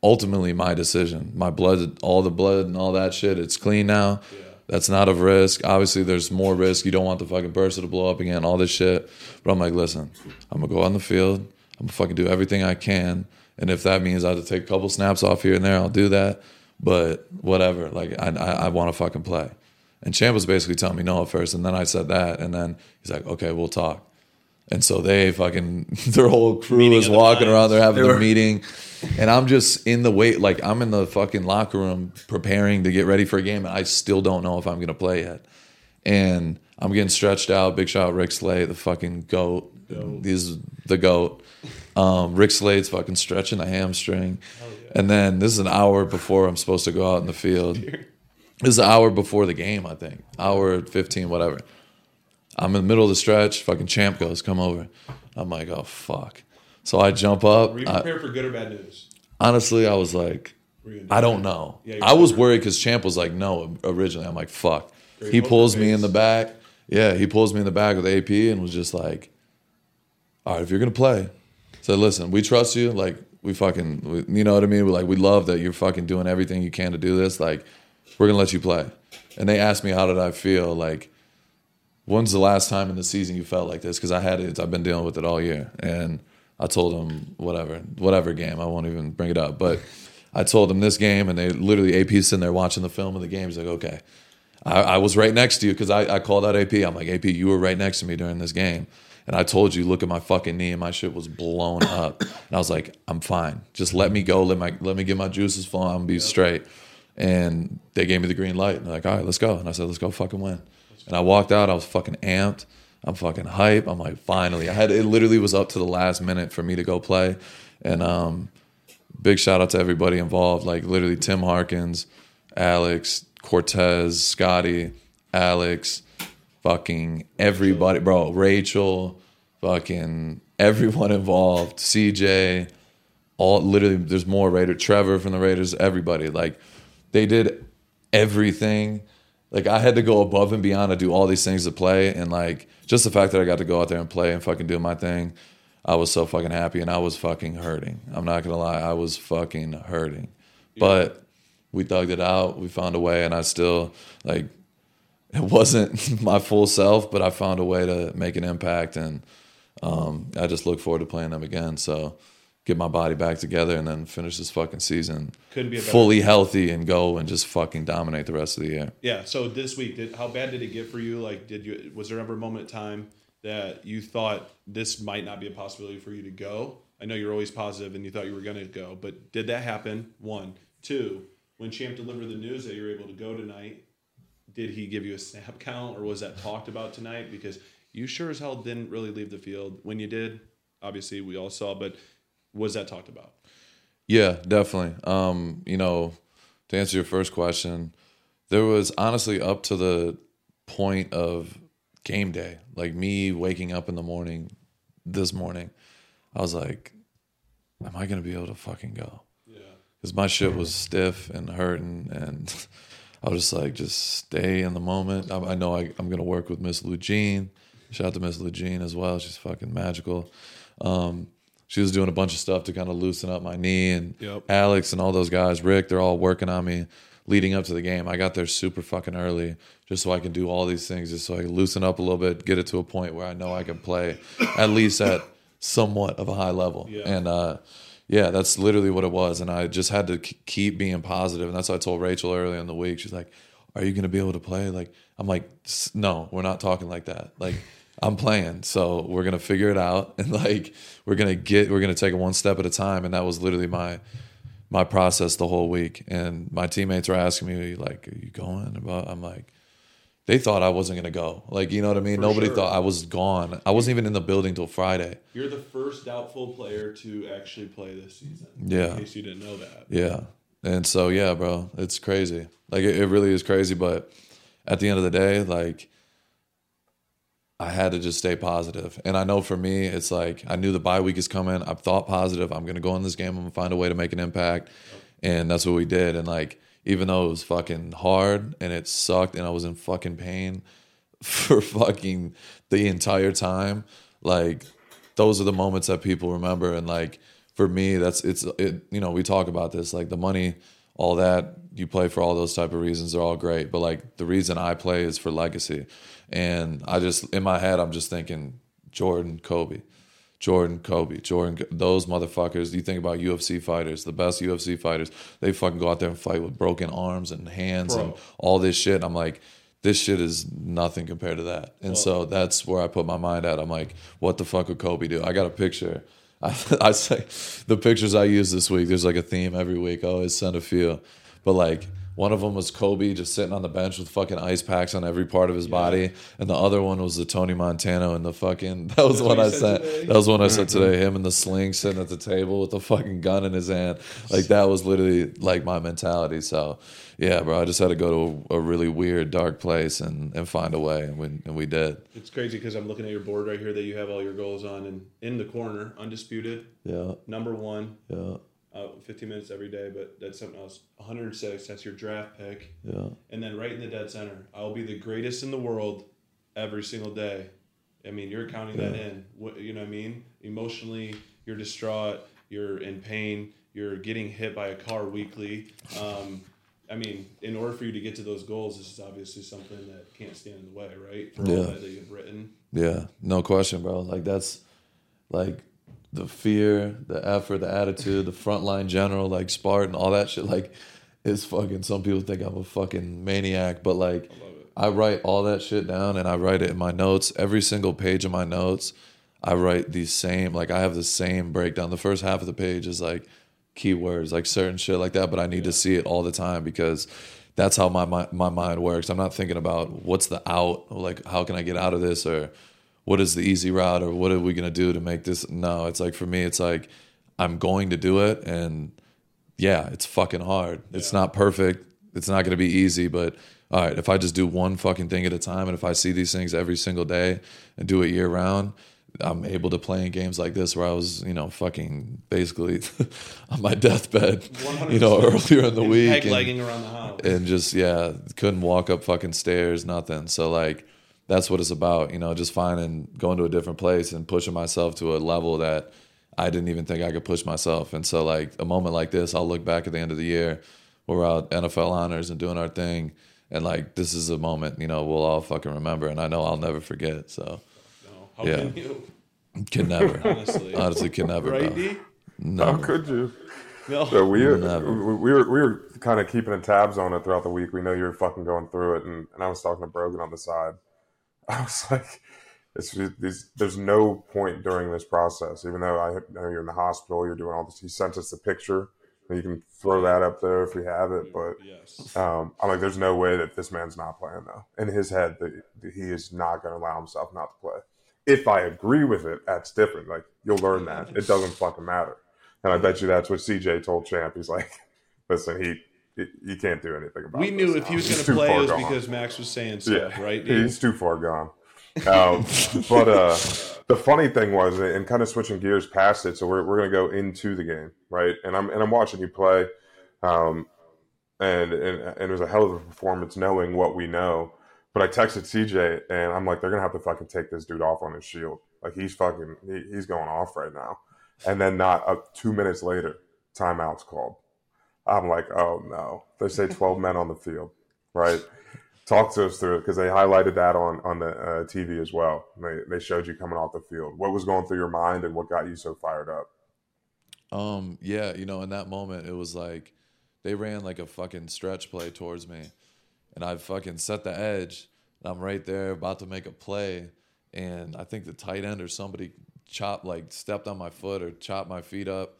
ultimately my decision. My blood, all the blood and all that shit, it's clean now. That's not of risk. Obviously, there's more risk. You don't want the fucking bursa to blow up again, all this shit. But I'm like, listen, I'm gonna go on the field. I'm gonna fucking do everything I can. And if that means I have to take a couple snaps off here and there, I'll do that. But whatever, like I, I, I want to fucking play. And Champ was basically telling me no at first, and then I said that, and then he's like, okay, we'll talk. And so they fucking their whole crew Meeting is walking around. They're having They the were- meeting, and I'm just in the wait. Like I'm in the fucking locker room preparing to get ready for a game, and I still don't know if I'm gonna play yet. And I'm getting stretched out. Big shot, Rick Slade, the fucking goat. He's the goat. Um, Rick Slade's fucking stretching the hamstring, and then this is an hour before I'm supposed to go out in the field. This is an hour before the game, I think. Hour 15, whatever. I'm in the middle of the stretch. Fucking champ goes, come over. I'm like, oh fuck. So I jump up. Were you I- prepared for good or bad news? honestly, I was like, Were you gonna do I don't know. Yeah, I was worried because champ was like, no, originally. I'm like, fuck. Great he pulls me face. in the back. Yeah, he pulls me in the back with AP and was just like, all right, if you're gonna play, said, listen, we trust you. Like we fucking, we, you know what I mean? We like we love that you're fucking doing everything you can to do this. Like we're gonna let you play. And they asked me how did I feel. Like when's the last time in the season you felt like this? Because I had it. I've been dealing with it all year. And I told them whatever, whatever game. I won't even bring it up. But I told them this game, and they literally AP sitting there watching the film of the game. He's like, okay. I, I was right next to you because I, I called out AP. I'm like, AP, you were right next to me during this game. And I told you, look at my fucking knee, and my shit was blown up. And I was like, I'm fine. Just let me go. Let my let me get my juices flowing. I'm be straight. And they gave me the green light. And they're like, all right, let's go. And I said, let's go fucking win. And I walked out. I was fucking amped. I'm fucking hype. I'm like, finally. I had it. Literally was up to the last minute for me to go play. And um, big shout out to everybody involved. Like literally Tim Harkins, Alex, Cortez, Scotty, Alex, fucking everybody, bro. Rachel, fucking everyone involved. CJ, all literally. There's more Raider. Trevor from the Raiders. Everybody like they did everything. Like I had to go above and beyond to do all these things to play, and like just the fact that I got to go out there and play and fucking do my thing, I was so fucking happy, and I was fucking hurting. I'm not gonna lie, I was fucking hurting, but we thugged it out. We found a way, and I still like it wasn't my full self, but I found a way to make an impact, and um, I just look forward to playing them again. So get my body back together and then finish this fucking season Couldn't be a better fully healthy and go and just fucking dominate the rest of the year. Yeah. So this week, did how bad did it get for you? Like, did you was there ever a moment in time that you thought this might not be a possibility for you to go? I know you're always positive and you thought you were going to go, but did that happen? One, two. When Champ delivered the news that you were able to go tonight, did he give you a snap count or was that talked about tonight? Because you sure as hell didn't really leave the field. When you did, obviously we all saw, but was that talked about? Yeah, definitely. Um, you know, to answer your first question, there was honestly up to the point of game day, like me waking up in the morning this morning, I was like, am I going to be able to fucking go? Yeah. because my shit was stiff and hurting, and I was just like, just stay in the moment. I, I know I, I'm gonna work with Miss Lugene. Shout out to Miss Lugene as well. She's fucking magical. Um, she was doing a bunch of stuff to kind of loosen up my knee, and Yep. Alex and all those guys, Rick, they're all working on me leading up to the game. I got there super fucking early just so I can do all these things, just so I can loosen up a little bit, get it to a point where I know I can play at least at somewhat of a high level. Yeah. And uh, yeah, that's literally what it was. And I just had to k- keep being positive. And that's what I told Rachel earlier in the week. She's like, Are you going to be able to play? Like, I'm like, No, we're not talking like that. Like, I'm playing. So we're going to figure it out. And like, we're going to get, we're going to take it one step at a time. And that was literally my, my process the whole week. And my teammates were asking me, like, Are you going? I'm like, they thought I wasn't gonna go. Like, you know what I mean? Nobody sure. thought I was gone. I wasn't even in the building till Friday. You're the first doubtful player to actually play this season. Yeah. In case you didn't know that. Yeah. And so yeah, bro, it's crazy. Like it, it really is crazy. But at the end of the day, like I had to just stay positive. And I know for me, it's like I knew the bye week is coming. I've thought positive. I'm gonna go in this game. I'm gonna find a way to make an impact, and that's what we did. And like even though it was fucking hard and it sucked and I was in fucking pain for fucking the entire time, like those are the moments that people remember. And like for me, that's it's it. You know, we talk about this like the money, all that you play for all those type of reasons. They're all great, but like the reason I play is for legacy. And I just in my head, I'm just thinking Jordan, Kobe. Jordan, Kobe, Jordan, those motherfuckers. You think about UFC fighters, the best UFC fighters, they fucking go out there and fight with broken arms and hands Bro. and all this shit. I'm like, this shit is nothing compared to that. And so that's where I put my mind at. I'm like, what the fuck would Kobe do? I got a picture. I, I say the pictures I use this week, there's like a theme every week. I always send a few. But like, one of them was Kobe just sitting on the bench with fucking ice packs on every part of his body, and the other one was the Tony Montana and the fucking. That was That's the one what I said today? That was what I said mm-hmm. today. Him and the sling sitting at the table with the fucking gun in his hand. Like that was literally like my mentality. So yeah, bro, I just had to go to a, a really weird, dark place and and find a way, and we and we did. It's crazy because I'm looking at your board right here that you have all your goals on, and in the corner, undisputed, Yeah, number one, yeah, uh, 15 minutes every day, but that's something else. 106, that's your draft pick. yeah. And then right in the dead center, I will be the greatest in the world every single day. I mean, you're counting that in. What, you know what I mean? Emotionally, you're distraught, you're in pain, you're getting hit by a car weekly. Um, I mean, in order for you to get to those goals, this is obviously something that can't stand in the way, right? For Yeah. that you've written. Yeah, no question, bro. Like that's like the fear, the effort, the attitude, the frontline general, like Spartan, all that shit. Like it's fucking. Some people think I'm a fucking maniac, but like I write all that shit down and I write it in my notes. Every single page of my notes, I write the same. Like I have the same breakdown. The first half of the page is like keywords, like certain shit like that. But I need to see it all the time because that's how my, my my mind works. I'm not thinking about what's the out, like how can I get out of this, or what is the easy route, or what are we gonna do to make this. No, it's like for me, it's like I'm going to do it, and yeah, it's fucking hard. It's not perfect. It's not gonna be easy, but all right, if I just do one fucking thing at a time, and if I see these things every single day and do it year round. I'm able to play in games like this where I was, you know, fucking basically on my deathbed, you know, earlier in the And week. And- around the house. and just yeah couldn't walk up fucking stairs nothing so like that's what it's about you know just finding going to a different place and pushing myself to a level that i didn't even think i could push myself and so like a moment like this i'll look back at the end of the year we're out nfl honors and doing our thing and like this is a moment you know we'll all fucking remember and i know i'll never forget so No, how Yeah. can you? can never Honestly. honestly can never Right, bro. D? How could you? No. So we Never. we we were we were kind of keeping tabs on it throughout the week. We know you were fucking going through it, and, and I was talking to Brogan on the side. I was like, it's these, there's no point during this process, even though I know you're in the hospital, you're doing all this. He sent us the picture, and you can throw that up there if we have it. But Yes. um, I'm like, there's no way that this man's not playing though. In his head, that that he is not going to allow himself not to play. If I agree with it, that's different. Like you'll learn that it doesn't fucking matter. And I bet you that's what CJ told Champ. He's like, listen, he he can't do anything about. It. We knew if now. he was going to play, it was gone." because Maxx was saying so, yeah, right? D? he's too far gone. Um, but uh, the funny thing was, and kind of switching gears past it, so we're, we're going to go into the game, right? And I'm and I'm watching you play, um, and, and and it was a hell of a performance, knowing what we know. But I texted CJ, and I'm like, they're going to have to fucking take this dude off on his shield. Like he's fucking, he, he's going off right now. And then not uh, two minutes later, timeout's called. I'm like, oh no. They say 12 men on the field, right? Talk to us through it because they highlighted that on on the uh, TV as well. They they showed you coming off the field. What was going through your mind and what got you so fired up? Um, yeah, you know, in that moment, it was like they ran like a fucking stretch play towards me, and I fucking set the edge. And I'm right there about to make a play, and I think the tight end or somebody chopped like stepped on my foot or chopped my feet up,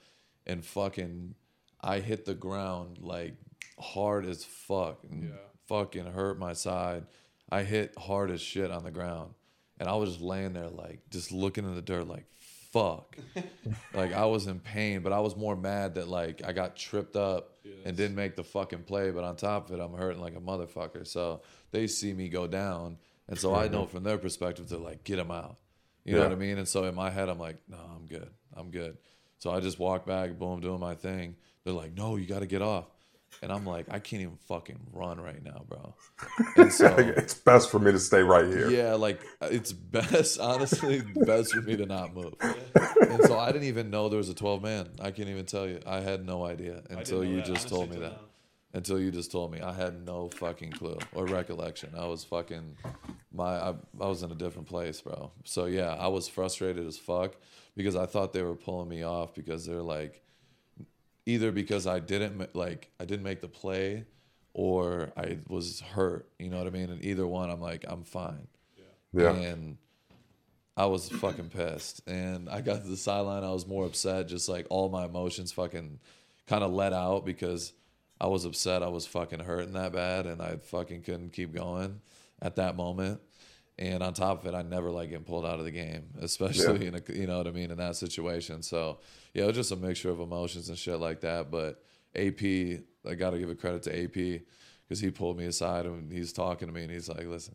and fucking I hit the ground like hard as fuck and fucking hurt my side. I hit hard as shit on the ground, and I was just laying there like just looking in the dirt like fuck. like I was in pain, but I was more mad that like I got tripped up and didn't make the fucking play. But on top of it, I'm hurting like a motherfucker. So they see me go down, And so I know from their perspective, they're like, get him out. You know what I mean? And so in my head, I'm like, no, I'm good. I'm good. So I just walk back, boom, doing my thing. They're like, no, you got to get off. And I'm like, I can't even fucking run right now, bro. And so, it's best for me to stay right here. yeah, like it's best, honestly, best for me to not move. And so I didn't even know there was a 12 man. I can't even tell you. I had no idea until you that, just told me that. till now. Until you just told me, I had no fucking clue or recollection. I was fucking my I, I was in a different place, bro. So yeah, I was frustrated as fuck because I thought they were pulling me off because they're like either because I didn't like I didn't make the play or I was hurt. You know what I mean? And either one, I'm like I'm fine. Yeah. And I was fucking pissed. And I got to the sideline. I was more upset. Just like all my emotions fucking kind of let out because I was upset. I was fucking hurting that bad and I fucking couldn't keep going at that moment. And on top of it, I never like getting pulled out of the game, especially in a, you know what I mean, in that situation. So yeah, it was just a mixture of emotions and shit like that. But AP, I got to give a credit to AP because he pulled me aside and he's talking to me and he's like, listen,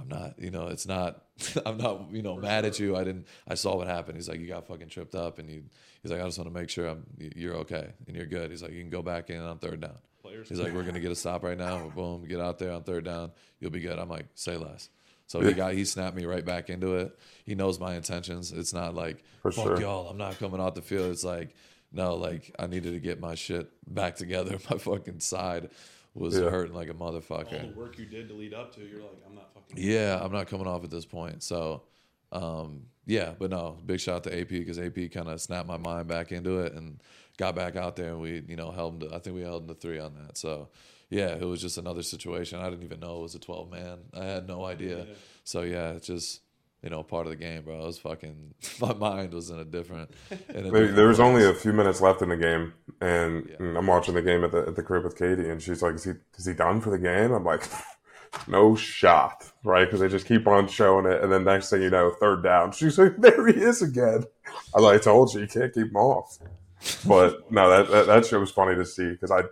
I'm not, you know, it's not, I'm not, you know, mad at you. I didn't, I saw what happened. He's like, you got fucking tripped up, and you, he's like, I just want to make sure I'm, you're okay and you're good. He's like, you can go back in on third down. Players. He's like, we're gonna get a stop right now. Boom, get out there on third down. You'll be good. I'm like, say less. So he got, he snapped me right back into it. He knows my intentions. It's not like, For fuck sure. y'all, I'm not coming off the field. It's like, no, like I needed to get my shit back together. My fucking side was Yeah. hurting like a all motherfucker. the work you did to lead up to, you're like, I'm not fucking. Yeah, I'm not coming off at this point. So, um, yeah, but no, big shout out to AP because AP kind of snapped my mind back into it and got back out there and we, you know, held him to, I think we held him to three on that. So, yeah, it was just another situation. I didn't even know it was a 12 man. I had no idea. So, yeah, it's just, you know, part of the game, bro. I was fucking, my mind was in a different, in a There, different there was only a few minutes left in the game, and, and I'm watching the game at the at the crib with Katie, and she's like, "Is he is he done for the game?" I'm like, "No shot, right?" Because they just keep on showing it, and then next thing you know, third down. She's like, "There he is again." I like, I told you, you can't keep him off. But no, that that, that shit was funny to see because I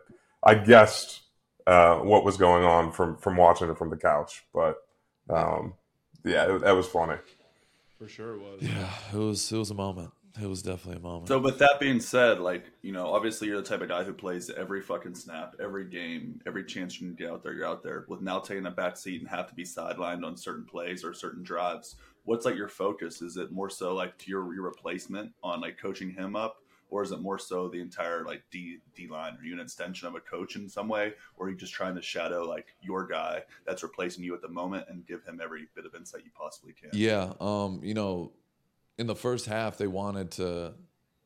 I guessed uh, what was going on from from watching it from the couch, but um, yeah, it, that was funny. For sure it was. Yeah, it was, it was a moment. It was definitely a moment. So, with that being said, like you know, obviously you're the type of guy who plays every fucking snap, every game, every chance you can get out there, you're out there. With now taking a back seat and have to be sidelined on certain plays or certain drives, what's like your focus? Is it more so like to your, your replacement on like coaching him up, or is it more so the entire like D D line? Are you an extension of a coach in some way, or are you just trying to shadow like your guy that's replacing you at the moment and give him every bit of insight you possibly can? Yeah, um, you know, in the first half they wanted to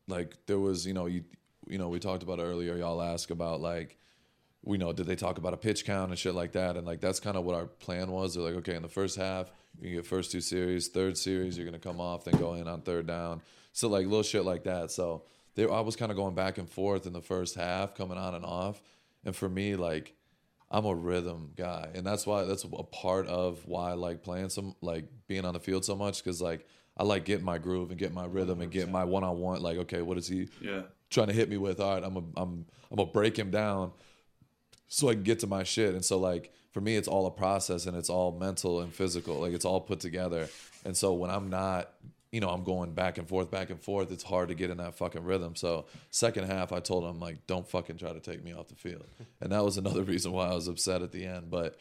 like there was, you know, you you know, we talked about earlier, y'all asked about like we know did they talk about a pitch count and shit like that and like that's kind of what our plan was. They're like, okay, in the first half, you can get first two series, third series you're to come off then go in on third down. So like little shit like that. So they I was kind of going back and forth in the first half, coming on and off. And for me like I'm a rhythm guy, and that's why that's a part of why I like playing some like being on the field so much because like I like getting my groove and getting my rhythm and getting my one on one. Like, okay, what is he Yeah. trying to hit me with? All right, I'm a, I'm I'm gonna break him down so I can get to my shit. And so like for me, it's all a process and it's all mental and physical. Like it's all put together. And so when I'm not, you know, I'm going back and forth, back and forth. It's hard to get in that fucking rhythm. So second half, I told him like, don't fucking try to take me off the field. And that was another reason why I was upset at the end. But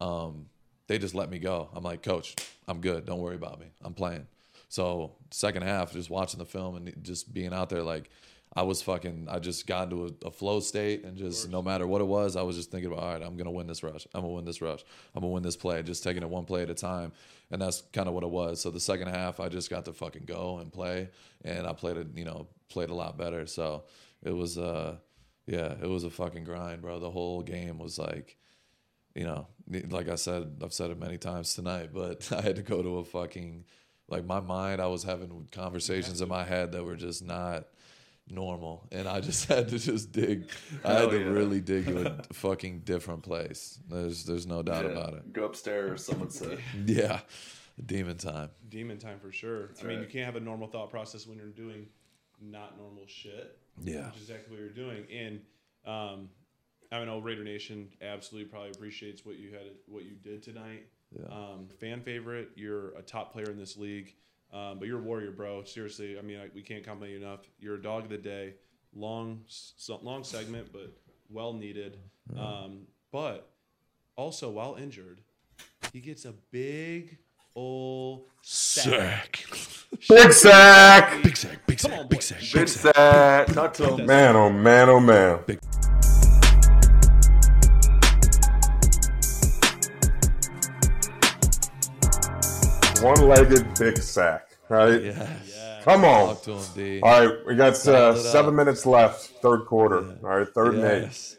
um, they just let me go. I'm like, coach, I'm good. Don't worry about me. I'm playing. So second half, just watching the film and just being out there, like I was fucking. I just got into a, a flow state and just no matter what it was, I was just thinking about, all right, I'm gonna win this rush. I'm gonna win this rush. I'm gonna win this play. Just taking it one play at a time, and that's kind of what it was. So the second half, I just got to fucking go and play, and I played it, you know, played a lot better. So it was, uh, yeah, it was a fucking grind, bro. The whole game was like you know, like I said, I've said it many times tonight, but I had to go to a fucking, like my mind, I was having conversations in my head that were just not normal. And I just had to just dig, I had Hell to yeah. really dig to a fucking different place. There's, there's no doubt Yeah. about it. Go upstairs, someone would say. Yeah. Demon time. Demon time for sure. I mean, you can't have a normal thought process when you're doing not normal shit. Yeah. Which is exactly what you're doing. And um, I know Raider Nation absolutely probably appreciates what you had, what you did tonight. Yeah. Um, fan favorite. You're a top player in this league. Um, but you're a warrior, bro. Seriously, I mean, I, we can't compliment you enough. You're a dog of the day. Long, so, long segment, but well needed. Um, but also, while injured, he gets a big old sack. Big sack. Big sack, big sack, on, big boy. sack, Big big sack. sack. Talk to. Man, oh man, oh man. One-legged big sack, right? Yes. Come on. Talk to him, D. All right, we got uh, Dial up. seven minutes left, third quarter. All right, third and eight. Yes.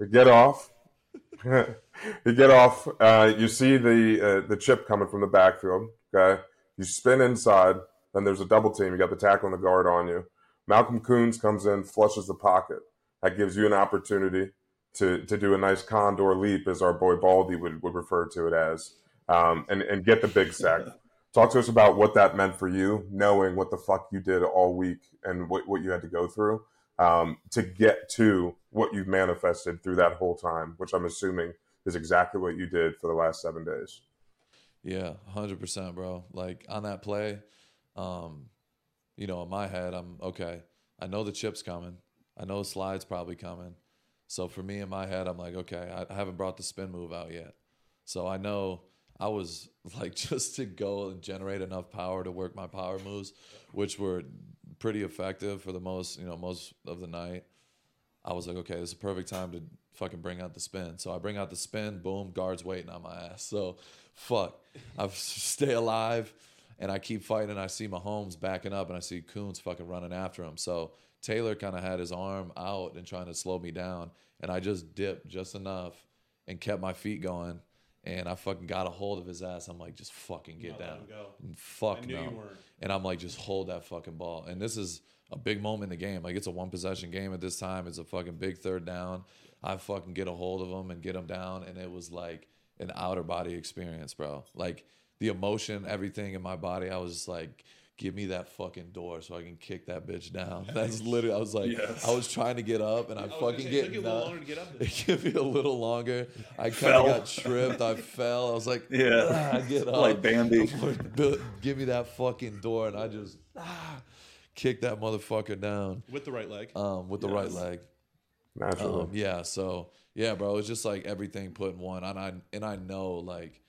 You get off. you get off. Uh, you see the uh, the chip coming from the backfield. Okay, you spin inside. Then there's a double team. You got the tackle and the guard on you. Malcolm Koonce comes in, flushes the pocket. That gives you an opportunity to to do a nice condor leap, as our boy Baldy would, would refer to it as, um, and and get the big sack. Talk to us about what that meant for you, knowing what the fuck you did all week and what, what you had to go through um, to get to what you've manifested through that whole time, which I'm assuming is exactly what you did for the last seven days. Yeah, hundred percent, bro. Like on that play, um, you know, in my head, I'm okay. I know the chip's coming. I know the slide's probably coming. So for me, in my head, I'm like, okay, I, I haven't brought the spin move out yet. So I know I was like just to go and generate enough power to work my power moves, which were pretty effective for the most, you know, most of the night. I was like, okay, this is a perfect time to fucking bring out the spin. So I bring out the spin, boom, guards waiting on my ass. So fuck, I stay alive and I keep fighting. And I see Mahomes backing up and I see Koonce fucking running after him. So Taylor kind of had his arm out and trying to slow me down. And I just dipped just enough and kept my feet going. And I fucking got a hold of his ass. I'm like, just fucking get Not down. And Fuck no. And I'm like, just hold that fucking ball. And this is a big moment in the game. Like it's a one possession game at this time. It's a fucking big third down. I fucking get a hold of him and get him down, and it was like an outer body experience, bro. Like the emotion, everything in my body. I was just like, give me that fucking door so I can kick that bitch down. That's literally. I was like, Yes. I was trying to get up, and I, I fucking gonna say, get it took you a little longer to get up there. It took me a little longer. I kind of got tripped. I fell. I was like, Yeah. "Ah," I get up Like Bambi. Bill, give me that fucking door, and I just ah, kick that motherfucker down with the right leg. um, with the right leg. Naturally. Um, yeah, so yeah, bro, it's just like everything put in one, and I and I know like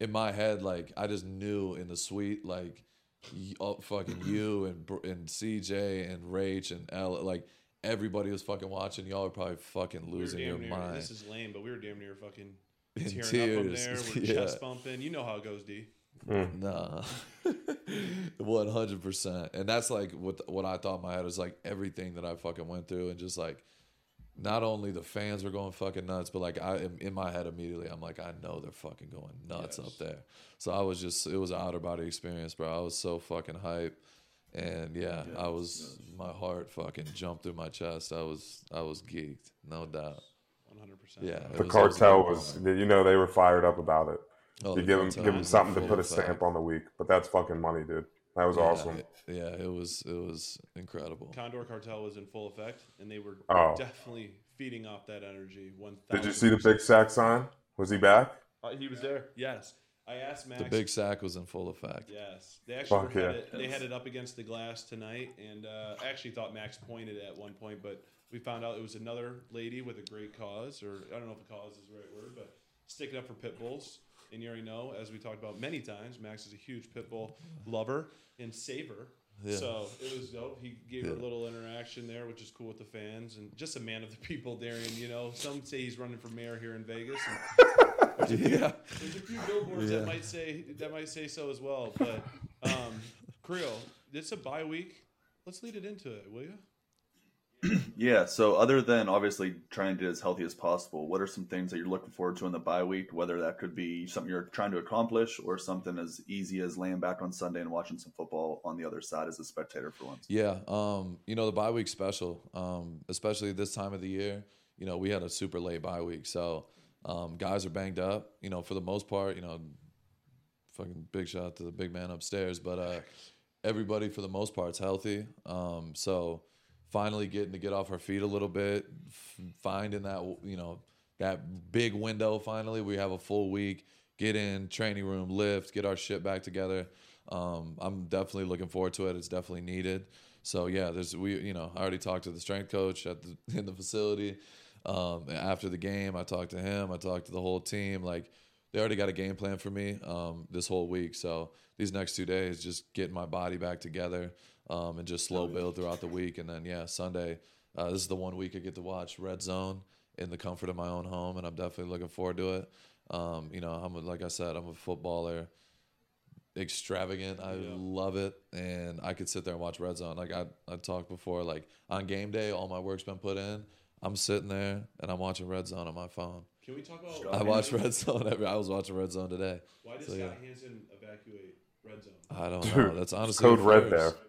in my head, like I just knew in the suite, like y- oh, fucking you and and CJ and Rach and L, like everybody was fucking watching. Y'all are probably fucking We losing your near, mind. This is lame, but we were damn near fucking In tearing up up there. We're Yeah. chest bumping. You know how it goes, D. Hmm. Nah, one hundred percent. And that's like what what I thought in my head is like everything that I fucking went through, and just like not only the fans were going fucking nuts, but like I in- in my head immediately, I'm like, I know they're fucking going nuts up there. So I was just, it was an outer body experience, bro. I was so fucking hype, and yeah, I was, my heart fucking jumped through my chest. I was, I was geeked, no doubt. 100%. Yeah, the was- it was cartel was, you know, they were fired up about it. Oh, you give them, give them something to put a effect. stamp on the week, but that's fucking money, dude. That was Yeah, awesome. it- yeah, it was, it was incredible. Condor Cartel was in full effect, and they were Oh. definitely feeding off that energy. One. Did you see the big sack sign? Was he back? Uh, he was there. Yes. I asked Maxx. The big sack was in full effect. Yes, they actually Fuck had yeah. it. They had it up against the glass tonight, and uh, I actually thought Maxx pointed at one point, but we found out it was another lady with a great cause, or I don't know if a cause is the right word, but sticking up for pit bulls. And you already know, as we talked about many times, Maxx is a huge pit bull lover and saver. Yeah. So it was dope. He gave her a little interaction there, which is cool with the fans, and just a man of the people, Darian. You know, some say he's running for mayor here in Vegas. And Yeah. there's a few billboards Yeah. that might say that might say so as well. But um, Creel, it's a bye week. Let's lead it into it, will you? Yeah. So, other than obviously trying to get as healthy as possible, what are some things that you're looking forward to in the bye week? Whether that could be something you're trying to accomplish, or something as easy as laying back on Sunday and watching some football on the other side as a spectator for once. Yeah, um, you know the bye week special, um, especially this time of the year. You know we had a super late bye week, so um, guys are banged up. You know for the most part, you know, fucking big shout out to the big man upstairs, but uh, everybody for the most part's healthy. Um, so finally getting to get off our feet a little bit, finding that you know that big window. Finally, we have a full week. get in training room, lift, get our shit back together. Um, I'm definitely looking forward to it. It's definitely needed. So yeah, there's we you know I already talked to the strength coach at the in the facility. Um, after the game, I talked to him. I talked to the whole team. Like they already got a game plan for me um, this whole week. So these next two days, just getting my body back together um, and just slow build throughout the week. And then yeah, Sunday. Uh, this is the one week I get to watch Red Zone in the comfort of my own home, and I'm definitely looking forward to it. Um, you know, I'm a, like I said, I'm a footballer, extravagant. I love it, and I could sit there and watch Red Zone. Like I, I talked before, like on game day, all my work's been put in. I'm sitting there and I'm watching Red Zone on my phone. Can we talk about I watch Red Zone every. I was watching Red Zone today. why did So, Scott yeah. Hanson evacuate red zone? I don't know. That's honestly code red first. there.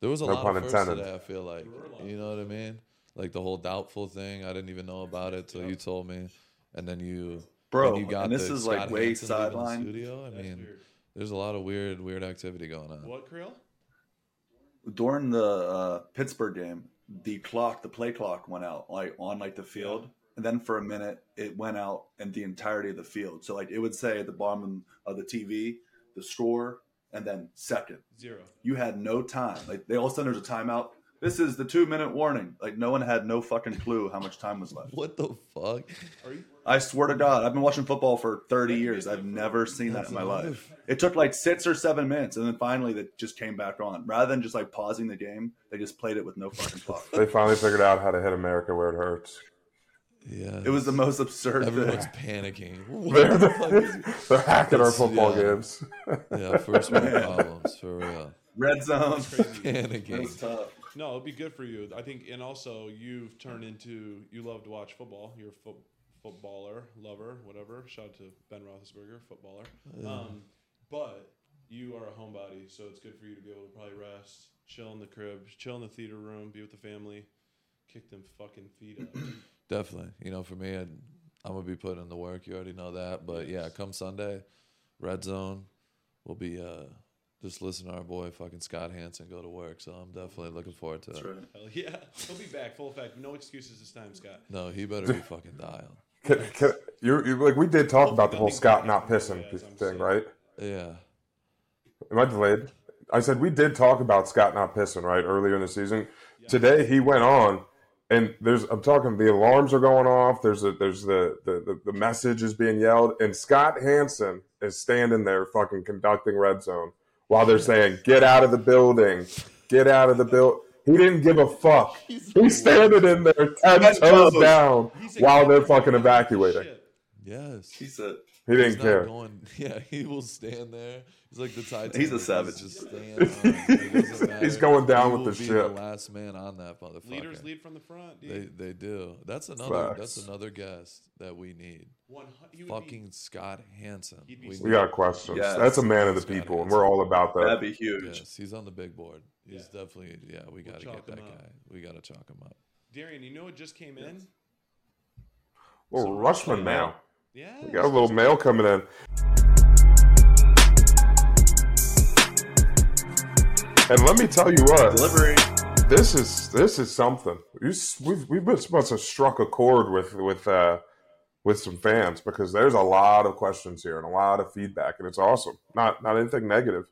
There was a No lot pun of firsts today. I feel like you know what I mean. Like the whole doubtful thing. I didn't even know about it till you told me, and then you, Bro, when you got and this the is, like, way Hanson leaving the sideline. Studio. I That's mean, weird. there's a lot of weird, weird activity going on. What, Creel? during the uh, Pittsburgh game, the clock, the play clock went out like on like the field, and then for a minute it went out in the entirety of the field. So like it would say at the bottom of the TV the score and then second. Zero. You had no time. Like they all of a sudden there's a timeout. This is the two minute warning. Like no one had no fucking clue how much time was left. What the fuck? I swear to God, I've been watching football for 30 years. I've never seen that in my life. It took like six or seven minutes, and then finally it just came back on. Rather than just like pausing the game, they just played it with no fucking clock. They finally figured out how to hit America where it hurts. Yeah, It was the most absurd thing. everyone's thing. panicking. What the fuck is- They're hacking our football yeah. games. yeah, first world problems for real. Red zone. It Panicking. was tough. No, it'd be good for you. I think, and also you've turned into you love to watch football. You're a fo- footballer, lover, whatever. Shout out to Ben Roethlisberger, footballer. Um, but you are a homebody, so it's good for you to be able to probably rest, chill in the crib, chill in the theater room, be with the family, kick them fucking feet up. Definitely. You know, for me, I'd, I'm gonna be putting in the work. You already know that. But yeah, come Sunday, Red Zone, we'll be uh, just listen to our boy fucking Scott Hanson go to work. So I'm definitely looking forward to it. Right. Hell yeah, he'll be back full effect. No excuses this time, Scott. No, he better be fucking dialed. Can, can, you, you, like we did talk about the whole Scott not pissing yeah, thing, saying. right? Yeah. Am I delayed? I said we did talk about Scott not pissing right earlier in the season. Today he went on, and there's I'm talking the alarms are going off. There's a there's the the the, the message is being yelled, and Scott Hanson is standing there fucking conducting red zone while they're saying get out of the building, get out of the build. He didn't give a fuck. He's standing in there ten Ten toes toes. down while they're fucking evacuating. Yes. He said, He didn't He's care. Going, yeah, he will stand there. He's like the Titanic. He's a savage. Just stand on. It doesn't matter. He's going down He with will the be ship. The last man on that motherfucker. Leaders lead from the front, They dude. they do. That's another. That's another guest that we need. One, hu- he would Fucking be, Scott Hanson. We We got questions. Yes. That's a man of the Scott people, and we're all about that. that'd be huge. Yes, he's on the big board. He's Yeah. definitely. Yeah, we got to chalk get that up. guy. We got to chalk him up. Darian, you know what just came in? Little Rushman now. Yeah. We got a little mail coming in. And let me tell you what, Delivery. this is this is something. We've we've been must have struck a chord with with uh, with some fans because there's a lot of questions here and a lot of feedback, and it's awesome. Not not anything negative.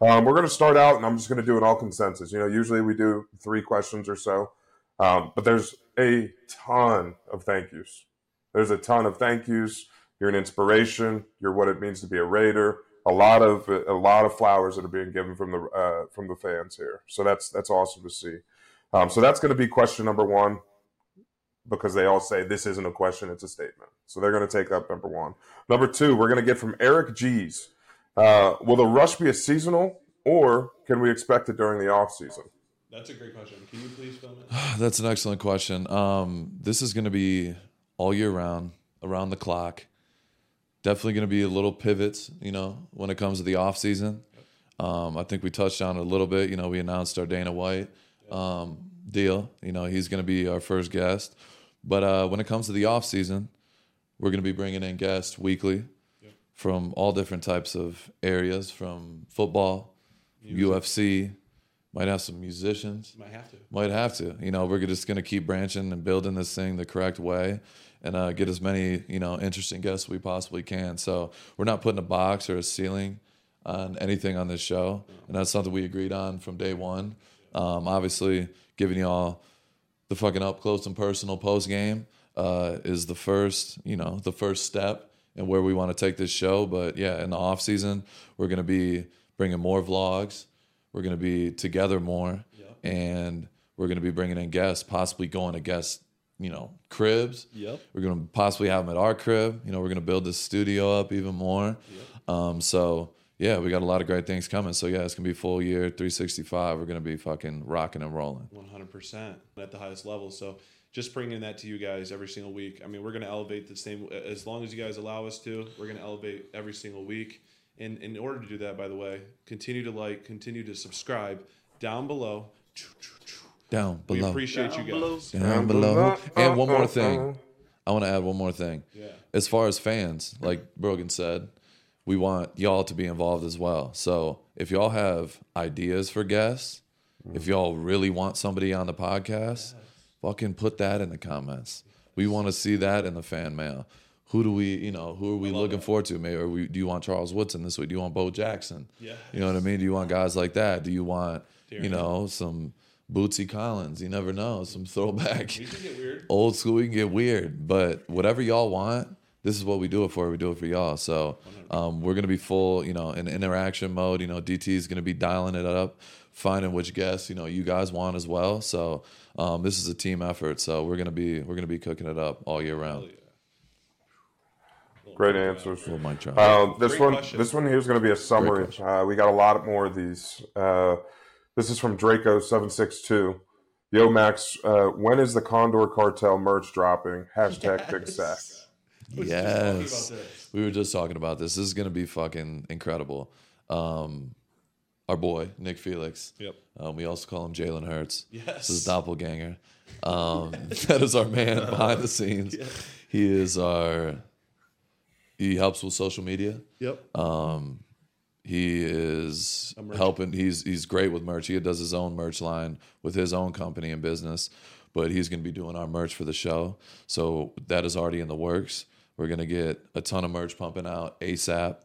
Um, we're going to start out, and I'm just going to do an all consensus. You know, usually we do three questions or so, um, but there's a ton of thank yous. There's a ton of thank yous. You're an inspiration. You're what it means to be a Raider. A lot of a lot of flowers that are being given from the uh, from the fans here. So that's that's awesome to see. Um, so that's going to be question number one because they all say this isn't a question, it's a statement. So they're going to take up number one. Number two, we're going to get from Eric G's. Uh, will the rush be a seasonal, or can we expect it during the off season? That's a great question. Can you please film it? That's an excellent question. Um, this is going to be all year round, around the clock. Definitely going to be a little pivots, you know, when it comes to the off season. Um, I think we touched on it a little bit. You know, we announced our Dana White um, deal. You know, he's going to be our first guest. But uh, when it comes to the off season, we're going to be bringing in guests weekly from all different types of areas, from football, UFC, Might have some musicians. Might have to. Might have to. You know, we're just going to keep branching and building this thing the correct way and uh, get as many, you know, interesting guests we possibly can. So we're not putting a box or a ceiling on anything on this show. And that's something we agreed on from day one. Um, obviously, giving y'all the fucking up close and personal post game uh, is the first, you know, the first step and where we want to take this show. But yeah, in the off season, we're going to be bringing more vlogs. We're going to be together more, and we're going to be bringing in guests, possibly going to guest, you know, cribs. Yep. We're to possibly have them at our crib. You know, we're to build this studio up even more. Um, so yeah, we got a lot of great things coming. So yeah, it's to be full year 365. We're to be fucking rocking and rolling. 100% at the highest level. So just bringing that to you guys every single week. I mean, we're to elevate the same as long as you guys allow us to. We're to elevate every single week. And in order to do that, by the way, continue to like, continue to subscribe down below. Down We below. appreciate you guys. Down below. And one more uh-uh. thing. I want to add one more thing. Yeah. As far as fans, like Brogan said, we want y'all to be involved as well. So if y'all have ideas for guests, if y'all really want somebody on the podcast, fucking put that in the comments. We want to see that in the fan mail. Who do we, you know, who are we looking forward to? Maybe or we, do you want Charles Woodson this week? Do you want Bo Jackson? Yeah. You know what I mean? Do you want guys like that? Do you want, Darren you know, some Bootsy Collins? You never know. Some throwback We can get weird. old school we can get weird but whatever y'all want this is what we do it for we do it for y'all so um, we're gonna be full you know in interaction mode you know dt is gonna be dialing it up finding which guests you know you guys want as well so um, this is a team effort so we're gonna be we're gonna be cooking it up all year round Great answers. Little mic drop. Um, this Great one, question. this one here is going to be a summary. question. Uh, we got a lot more of these. Uh, this is from Draco seven six two. Yo Max, uh, when is the Condor Cartel merch dropping? Hashtag Big Sack. yes we were just talking about this this is gonna be fucking incredible um, our boy nick felix Yep. Um, we also call him Jalen Hurts. Yes. This is doppelganger. Um, that is our man behind the scenes. He is our. He helps with social media. Yep. He is helping. He's he's great with merch. He does his own merch line with his own company and business. But he's going to be doing our merch for the show. So that is already in the works. We're going to get a ton of merch pumping out ASAP.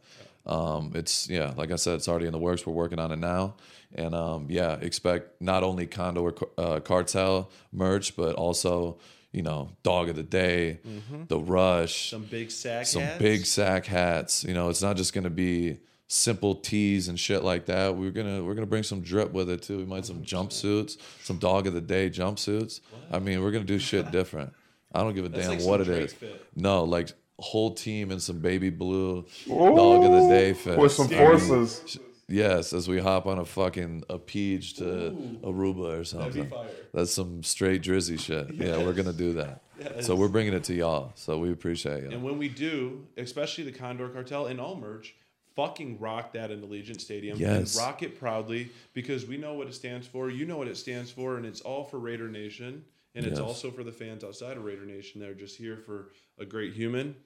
Um, it's yeah, like I said, it's already in the works. We're working on it now, and um, yeah, expect not only Condor uh, Cartel merch, but also you know Dog of the Day, the Rush, Some big sack some hats. big sack hats. You know, it's not just gonna be simple tees and shit like that. We're gonna we're gonna bring some drip with it too. We might some jumpsuits, some dog of the day jumpsuits. I mean, we're gonna do shit different. I don't give a damn like what it some Drake is. fit. No, like whole team in some baby blue dog of the day fit. With some I mean, forces. Yes, as we hop on a fucking a peach to Aruba or something. fire. That's some straight drizzy shit. Yeah, we're gonna do that. So we're bringing it to y'all. So we appreciate it. And when we do, especially the Condor Cartel and all merch, fucking rock that in Allegiant Stadium. Yes. And rock it proudly because we know what it stands for. You know what it stands for, and it's all for Raider Nation. And it's Yes. also for the fans outside of Raider Nation. They're just here for a great human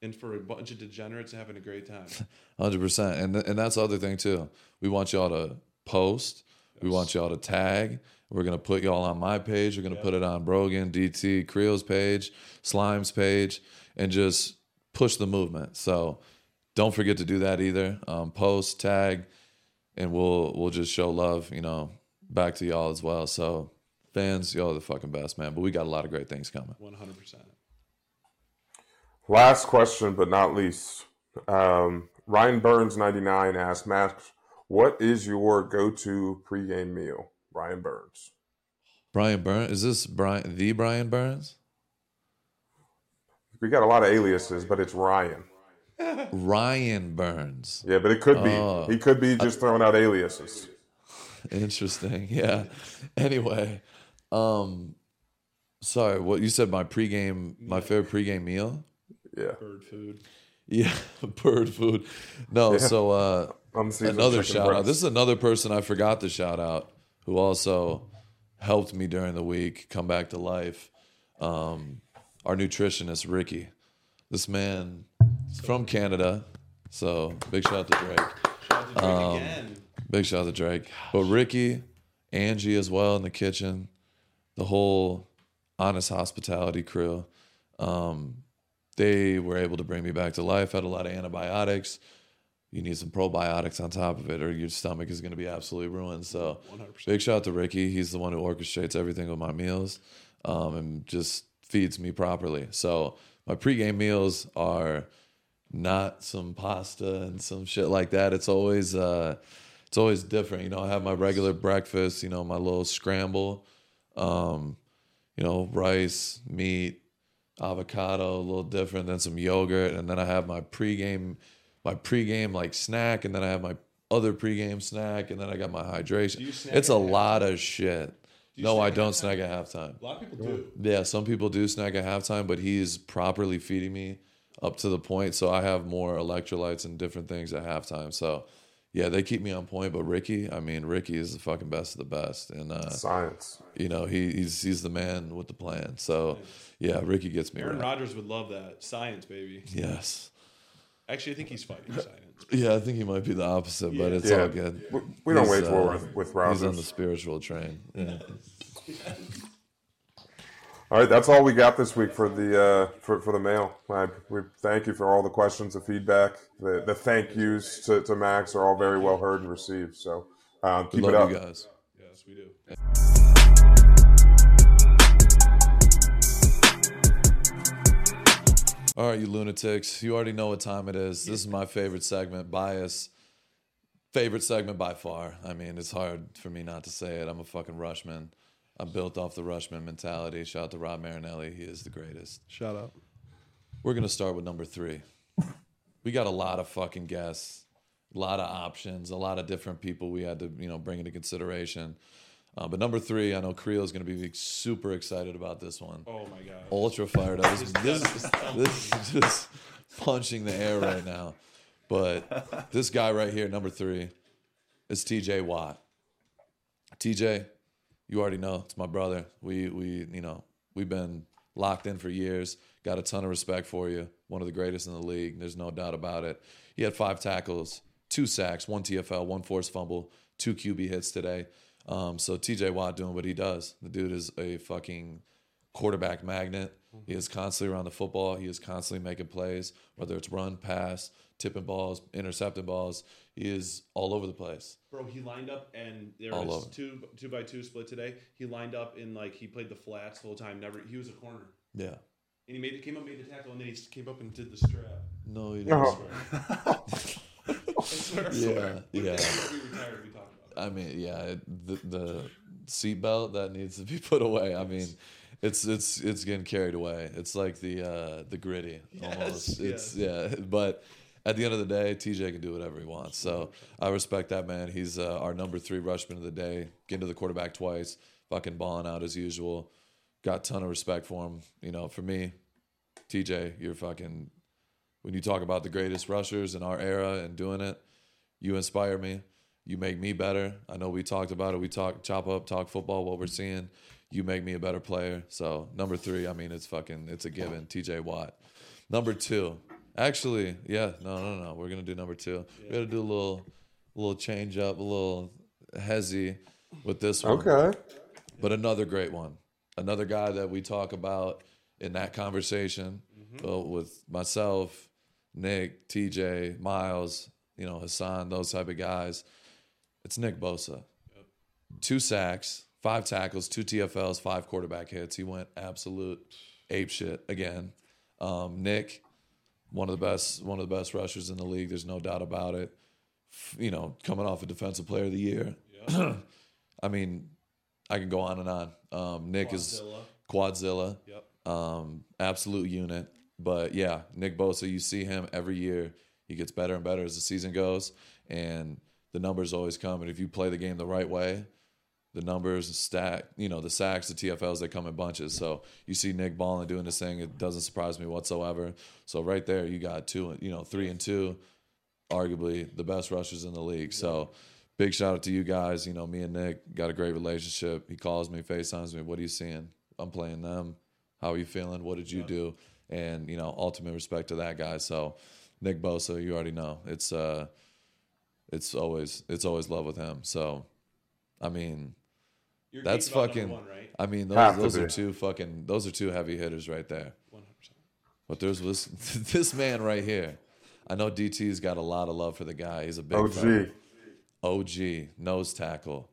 and for a bunch of degenerates having a great time. Hundred percent, and th- and that's the other thing too. We want y'all to post. We want y'all to tag. We're gonna put y'all on my page. We're gonna put it on Brogan, DT, Creel's page, Slime's page, and just push the movement. So don't forget to do that either. Um, post, tag, and we'll we'll just show love. You know, back to y'all as well. So fans, y'all are the fucking best, man. But we got a lot of great things coming. 100%. Last question, but not least. Um, Ryan Burns ninety nine asked Max, "What is your go to pregame meal?" Ryan Burns. Brian Burns, is this Brian the Brian Burns? We got a lot of aliases, but it's Ryan. Ryan Burns. Yeah, but it could be. Oh. He could be just throwing out aliases. Interesting. Yeah. Anyway, um sorry, what you said my pregame my favorite pregame meal? Yeah. Bird food. Yeah, bird food. No, so uh I'm seasoned another chicken shout out. This is another person I forgot to shout out who also helped me during the week come back to life. Um our nutritionist Ricky. This man is from Canada. So big shout out to Drake. Shout out to Drake Um, again. Big shout out to Drake. But Ricky Angie as well in the kitchen, the whole honest hospitality crew. Um, they were able to bring me back to life. Had a lot of antibiotics. You need some probiotics on top of it, or your stomach is going to be absolutely ruined. So, big shout out to Ricky. He's the one who orchestrates everything with my meals, um, and just feeds me properly. So, my pregame meals are not some pasta and some shit like that. It's always uh, it's always different. You know, I have my regular breakfast. You know, my little scramble. Um, you know, rice, meat, avocado, a little different, then some yogurt, and then I have my pregame, my pregame like snack, and then I have my other pregame snack, and then I got my hydration. It's a at lot of shit. No, I don't halftime? snack at halftime. A lot of people do. Yeah, some people do snack at halftime, but he's properly feeding me up to the point. So I have more electrolytes and different things at halftime. So yeah, they keep me on point. But Ricky, I mean, Ricky is the fucking best of the best, and uh, Science. you know he, he's he's the man with the plan. So yeah, Ricky gets me Aaron right. Rodgers would love that. Science, baby. Yes. Actually, I think he's fighting science. Yeah, I think he might be the opposite, but it's Yeah. all good. We, we don't He's, wage war uh, with, with He's on the spiritual train. Yeah. All right, that's all we got this week for the uh, for, for the mail. I, we thank you for all the questions, the feedback, the, the thank yous to, to Max are all very well heard and received. So um, We keep it up. you guys. Yes, we do. All right, you lunatics. You already know what time it is. This is my favorite segment, bias. Favorite segment by far. I mean, it's hard for me not to say it. I'm a fucking Rushman. I'm built off the Rushman mentality. Shout out to Rod Marinelli. He is the greatest. Shout out. We're gonna start with number three. We got a lot of fucking guests, a lot of options, a lot of different people we had to, you know, bring into consideration. Uh, but number three, I know Creel is gonna be super excited about this one. Oh my god. Ultra fired up. This, this, this is just punching the air right now. But this guy right here, number three, is TJ Watt. TJ, you already know it's my brother. We we you know we've been locked in for years. Got a ton of respect for you. One of the greatest in the league. There's no doubt about it. He had five tackles, two sacks, one TFL, one forced fumble, two QB hits today. Um, so TJ Watt doing what he does. The dude is a fucking quarterback magnet. He mm-hmm. is constantly around the football. He is constantly making plays, whether it's run, pass, tipping balls, intercepting balls. He is all over the place. Bro, he lined up and there All was over. two two by two split today. He lined up in like he played the flats the whole time. Never he was a corner. Yeah. And he made it came up, made the tackle, and then he came up and did the strap. No, he didn't. Oh. I swear. Yeah, yeah. Retired, we talked about it. I mean, yeah, it- the the seatbelt that needs to be put away. I mean, it's it's it's getting carried away. It's like the uh the gritty almost. It's yeah, but at the end of the day, TJ can do whatever he wants. So I respect that man. He's uh, our number three rushman of the day. Getting to the quarterback twice, fucking balling out as usual. Got a ton of respect for him. You know, for me, TJ, you're fucking. When you talk about the greatest rushers in our era and doing it, you inspire me. You make me better. I know we talked about it. We talk chop up, talk football, what we're seeing. You make me a better player. So number three, I mean, it's fucking, it's a given. TJ Watt. Number two, actually, yeah, no, no, no. We're gonna do number two. We gotta do a little, a little change up, a little hezzy with this one. Okay. But another great one. Another guy that we talk about in that conversation uh, with myself, Nick, TJ, Myles, you know, Hassan, those type of guys. It's Nick Bosa. Two sacks, five tackles, two TFLs, five quarterback hits. He went absolute ape shit again. Um, Nick, one of the best, one of the best rushers in the league. There's no doubt about it. You know, coming off a defensive player of the year. I mean, I can go on and on. Um, Nick is Quadzilla, Yep. um, absolute unit. But yeah, Nick Bosa, you see him every year. He gets better and better as the season goes, and the numbers always come. And if you play the game the right way, the numbers stack. You know, the sacks, the TFLs, they come in bunches. So you see Nick balling doing this thing. It doesn't surprise me whatsoever. So right there, you got two, you know, three and two, arguably the best rushers in the league. So big shout out to you guys. You know, me and Nick got a great relationship. He calls me, FaceTimes me. What are you seeing? I'm playing them. How are you feeling? What did you do? And you know, ultimate respect to that guy. So Nick Bosa, you already know it's uh, it's always it's always love with him. So I mean, You're That's fucking. one, right? I mean, those those are two fucking. Those are two heavy hitters right there. One hundred percent. But there's this this man right here. I know DT's got a lot of love for the guy. He's a big fella. OG. OG nose tackle.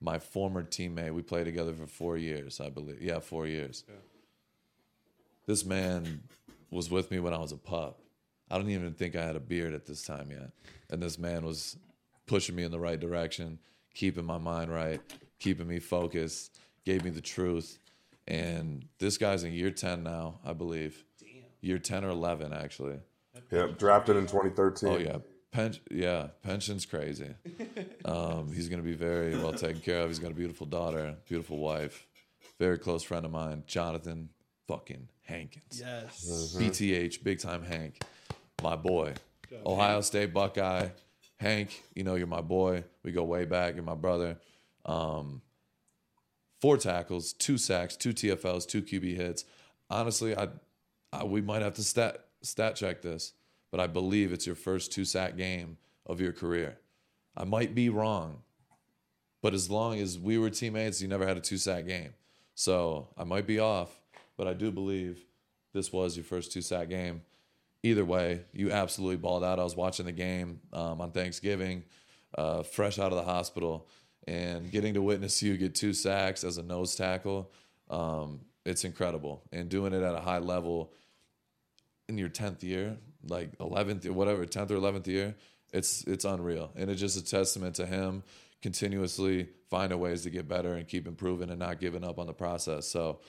My former teammate. We played together for four years, I believe. Yeah, four years. This man was with me when I was a pup. I don't even think I had a beard at this time yet. And this man was pushing me in the right direction, keeping my mind right, keeping me focused, gave me the truth. And this guy's in year 10 now, I believe. Damn. Year 10 or 11, actually. Yep, drafted in 2013. Oh yeah, Pen- yeah, pension's crazy. Um, he's gonna be very well taken care of. He's got a beautiful daughter, beautiful wife, very close friend of mine, Jonathan fucking Hankins. Yes. BTH, big time Hank, my boy, Ohio State Buckeye. Hank, you know you're my boy. We go way back. You're my brother. Um, four tackles, two sacks, two TFLs, two QB hits. Honestly, I, I we might have to stat stat check this, but I believe it's your first two sack game of your career. I might be wrong, but as long as we were teammates, you never had a two sack game. So I might be off, but I do believe this was your first two sack game. Either way, you absolutely balled out. I was watching the game um, on Thanksgiving, uh, fresh out of the hospital, and getting to witness you get two sacks as a nose tackle. Um, it's incredible, and doing it at a high level in your tenth year, like eleventh, whatever, tenth or eleventh year, it's it's unreal, and it's just a testament to him continuously finding ways to get better and keep improving and not giving up on the process. So,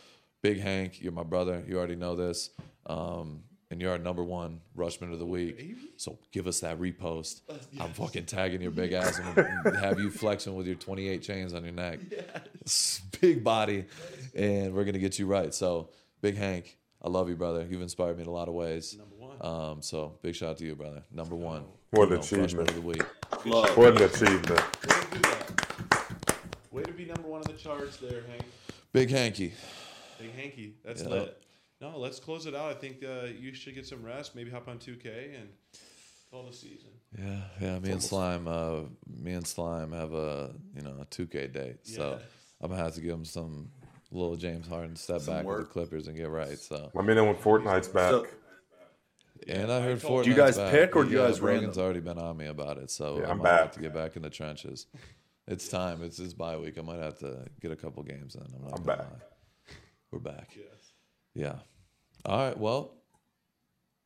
Big Hank, you're my brother. You already know this, um, and you're our number one rushman of the week. So give us that repost. I'm fucking tagging your big ass and have you flexing with your 28 chains on your neck. Big body, and we're gonna get you right. So, Big Hank, I love you, brother. You've inspired me in a lot of ways. Number one. Um, so big shout out to you, brother. Number one. What You an achievement. of the week. Love. What an achievement. Way to be number one on the charts there, Hank. Big Hanky. Big Hanky. That's Yeah. lit. No, let's close it out. I think uh, you should get some rest. Maybe hop on 2K and call the season. Yeah, yeah. Me and Slime, uh, me and Slime have a you know a 2K date. So I'm gonna have to give him some little James Harden step Some back with the Clippers and get right. So Let me know when Fortnite's back. So, and I heard told- Fortnite's Do you guys back. pick or do you Yeah, guys Brogan's random? already been on me about it. So Yeah, I I'm might have back. to get back in the trenches. It's time. It's his bye week. I might have to get a couple games in. I'm, not I'm gonna back. lie. We're back. Yes. Yeah. All right. Well,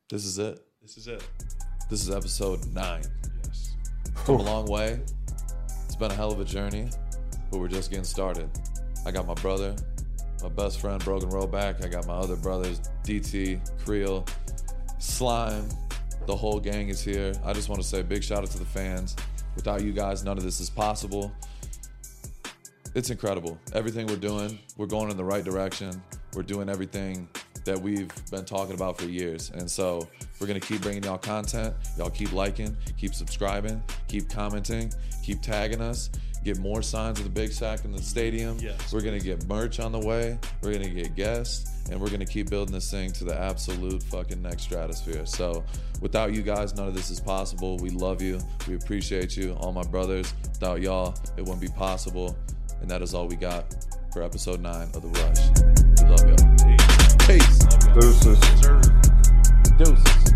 this is it. This is it. This is episode nine. Yes. Come a long way. It's been a hell of a journey, but we're just getting started. I got my brother, my best friend Brogan Roback. I got my other brothers, DT, Creel, Slime. The whole gang is here. I just want to say a big shout out to the fans. Without you guys, none of this is possible. It's incredible. Everything we're doing, we're going in the right direction. We're doing everything that we've been talking about for years. And so we're going to keep bringing y'all content. Y'all keep liking, keep subscribing, keep commenting, keep tagging us. Get more signs of the Big Sack in the stadium. Yes. We're going to get merch on the way. We're going to get guests. And we're going to keep building this thing to the absolute fucking next stratosphere. So without you guys, none of this is possible. We love you. We appreciate you. All my brothers. Without y'all, it wouldn't be possible. And that is all we got for episode nine of The Rush. We love y'all. Peace. Peace. Deuces. Deuces.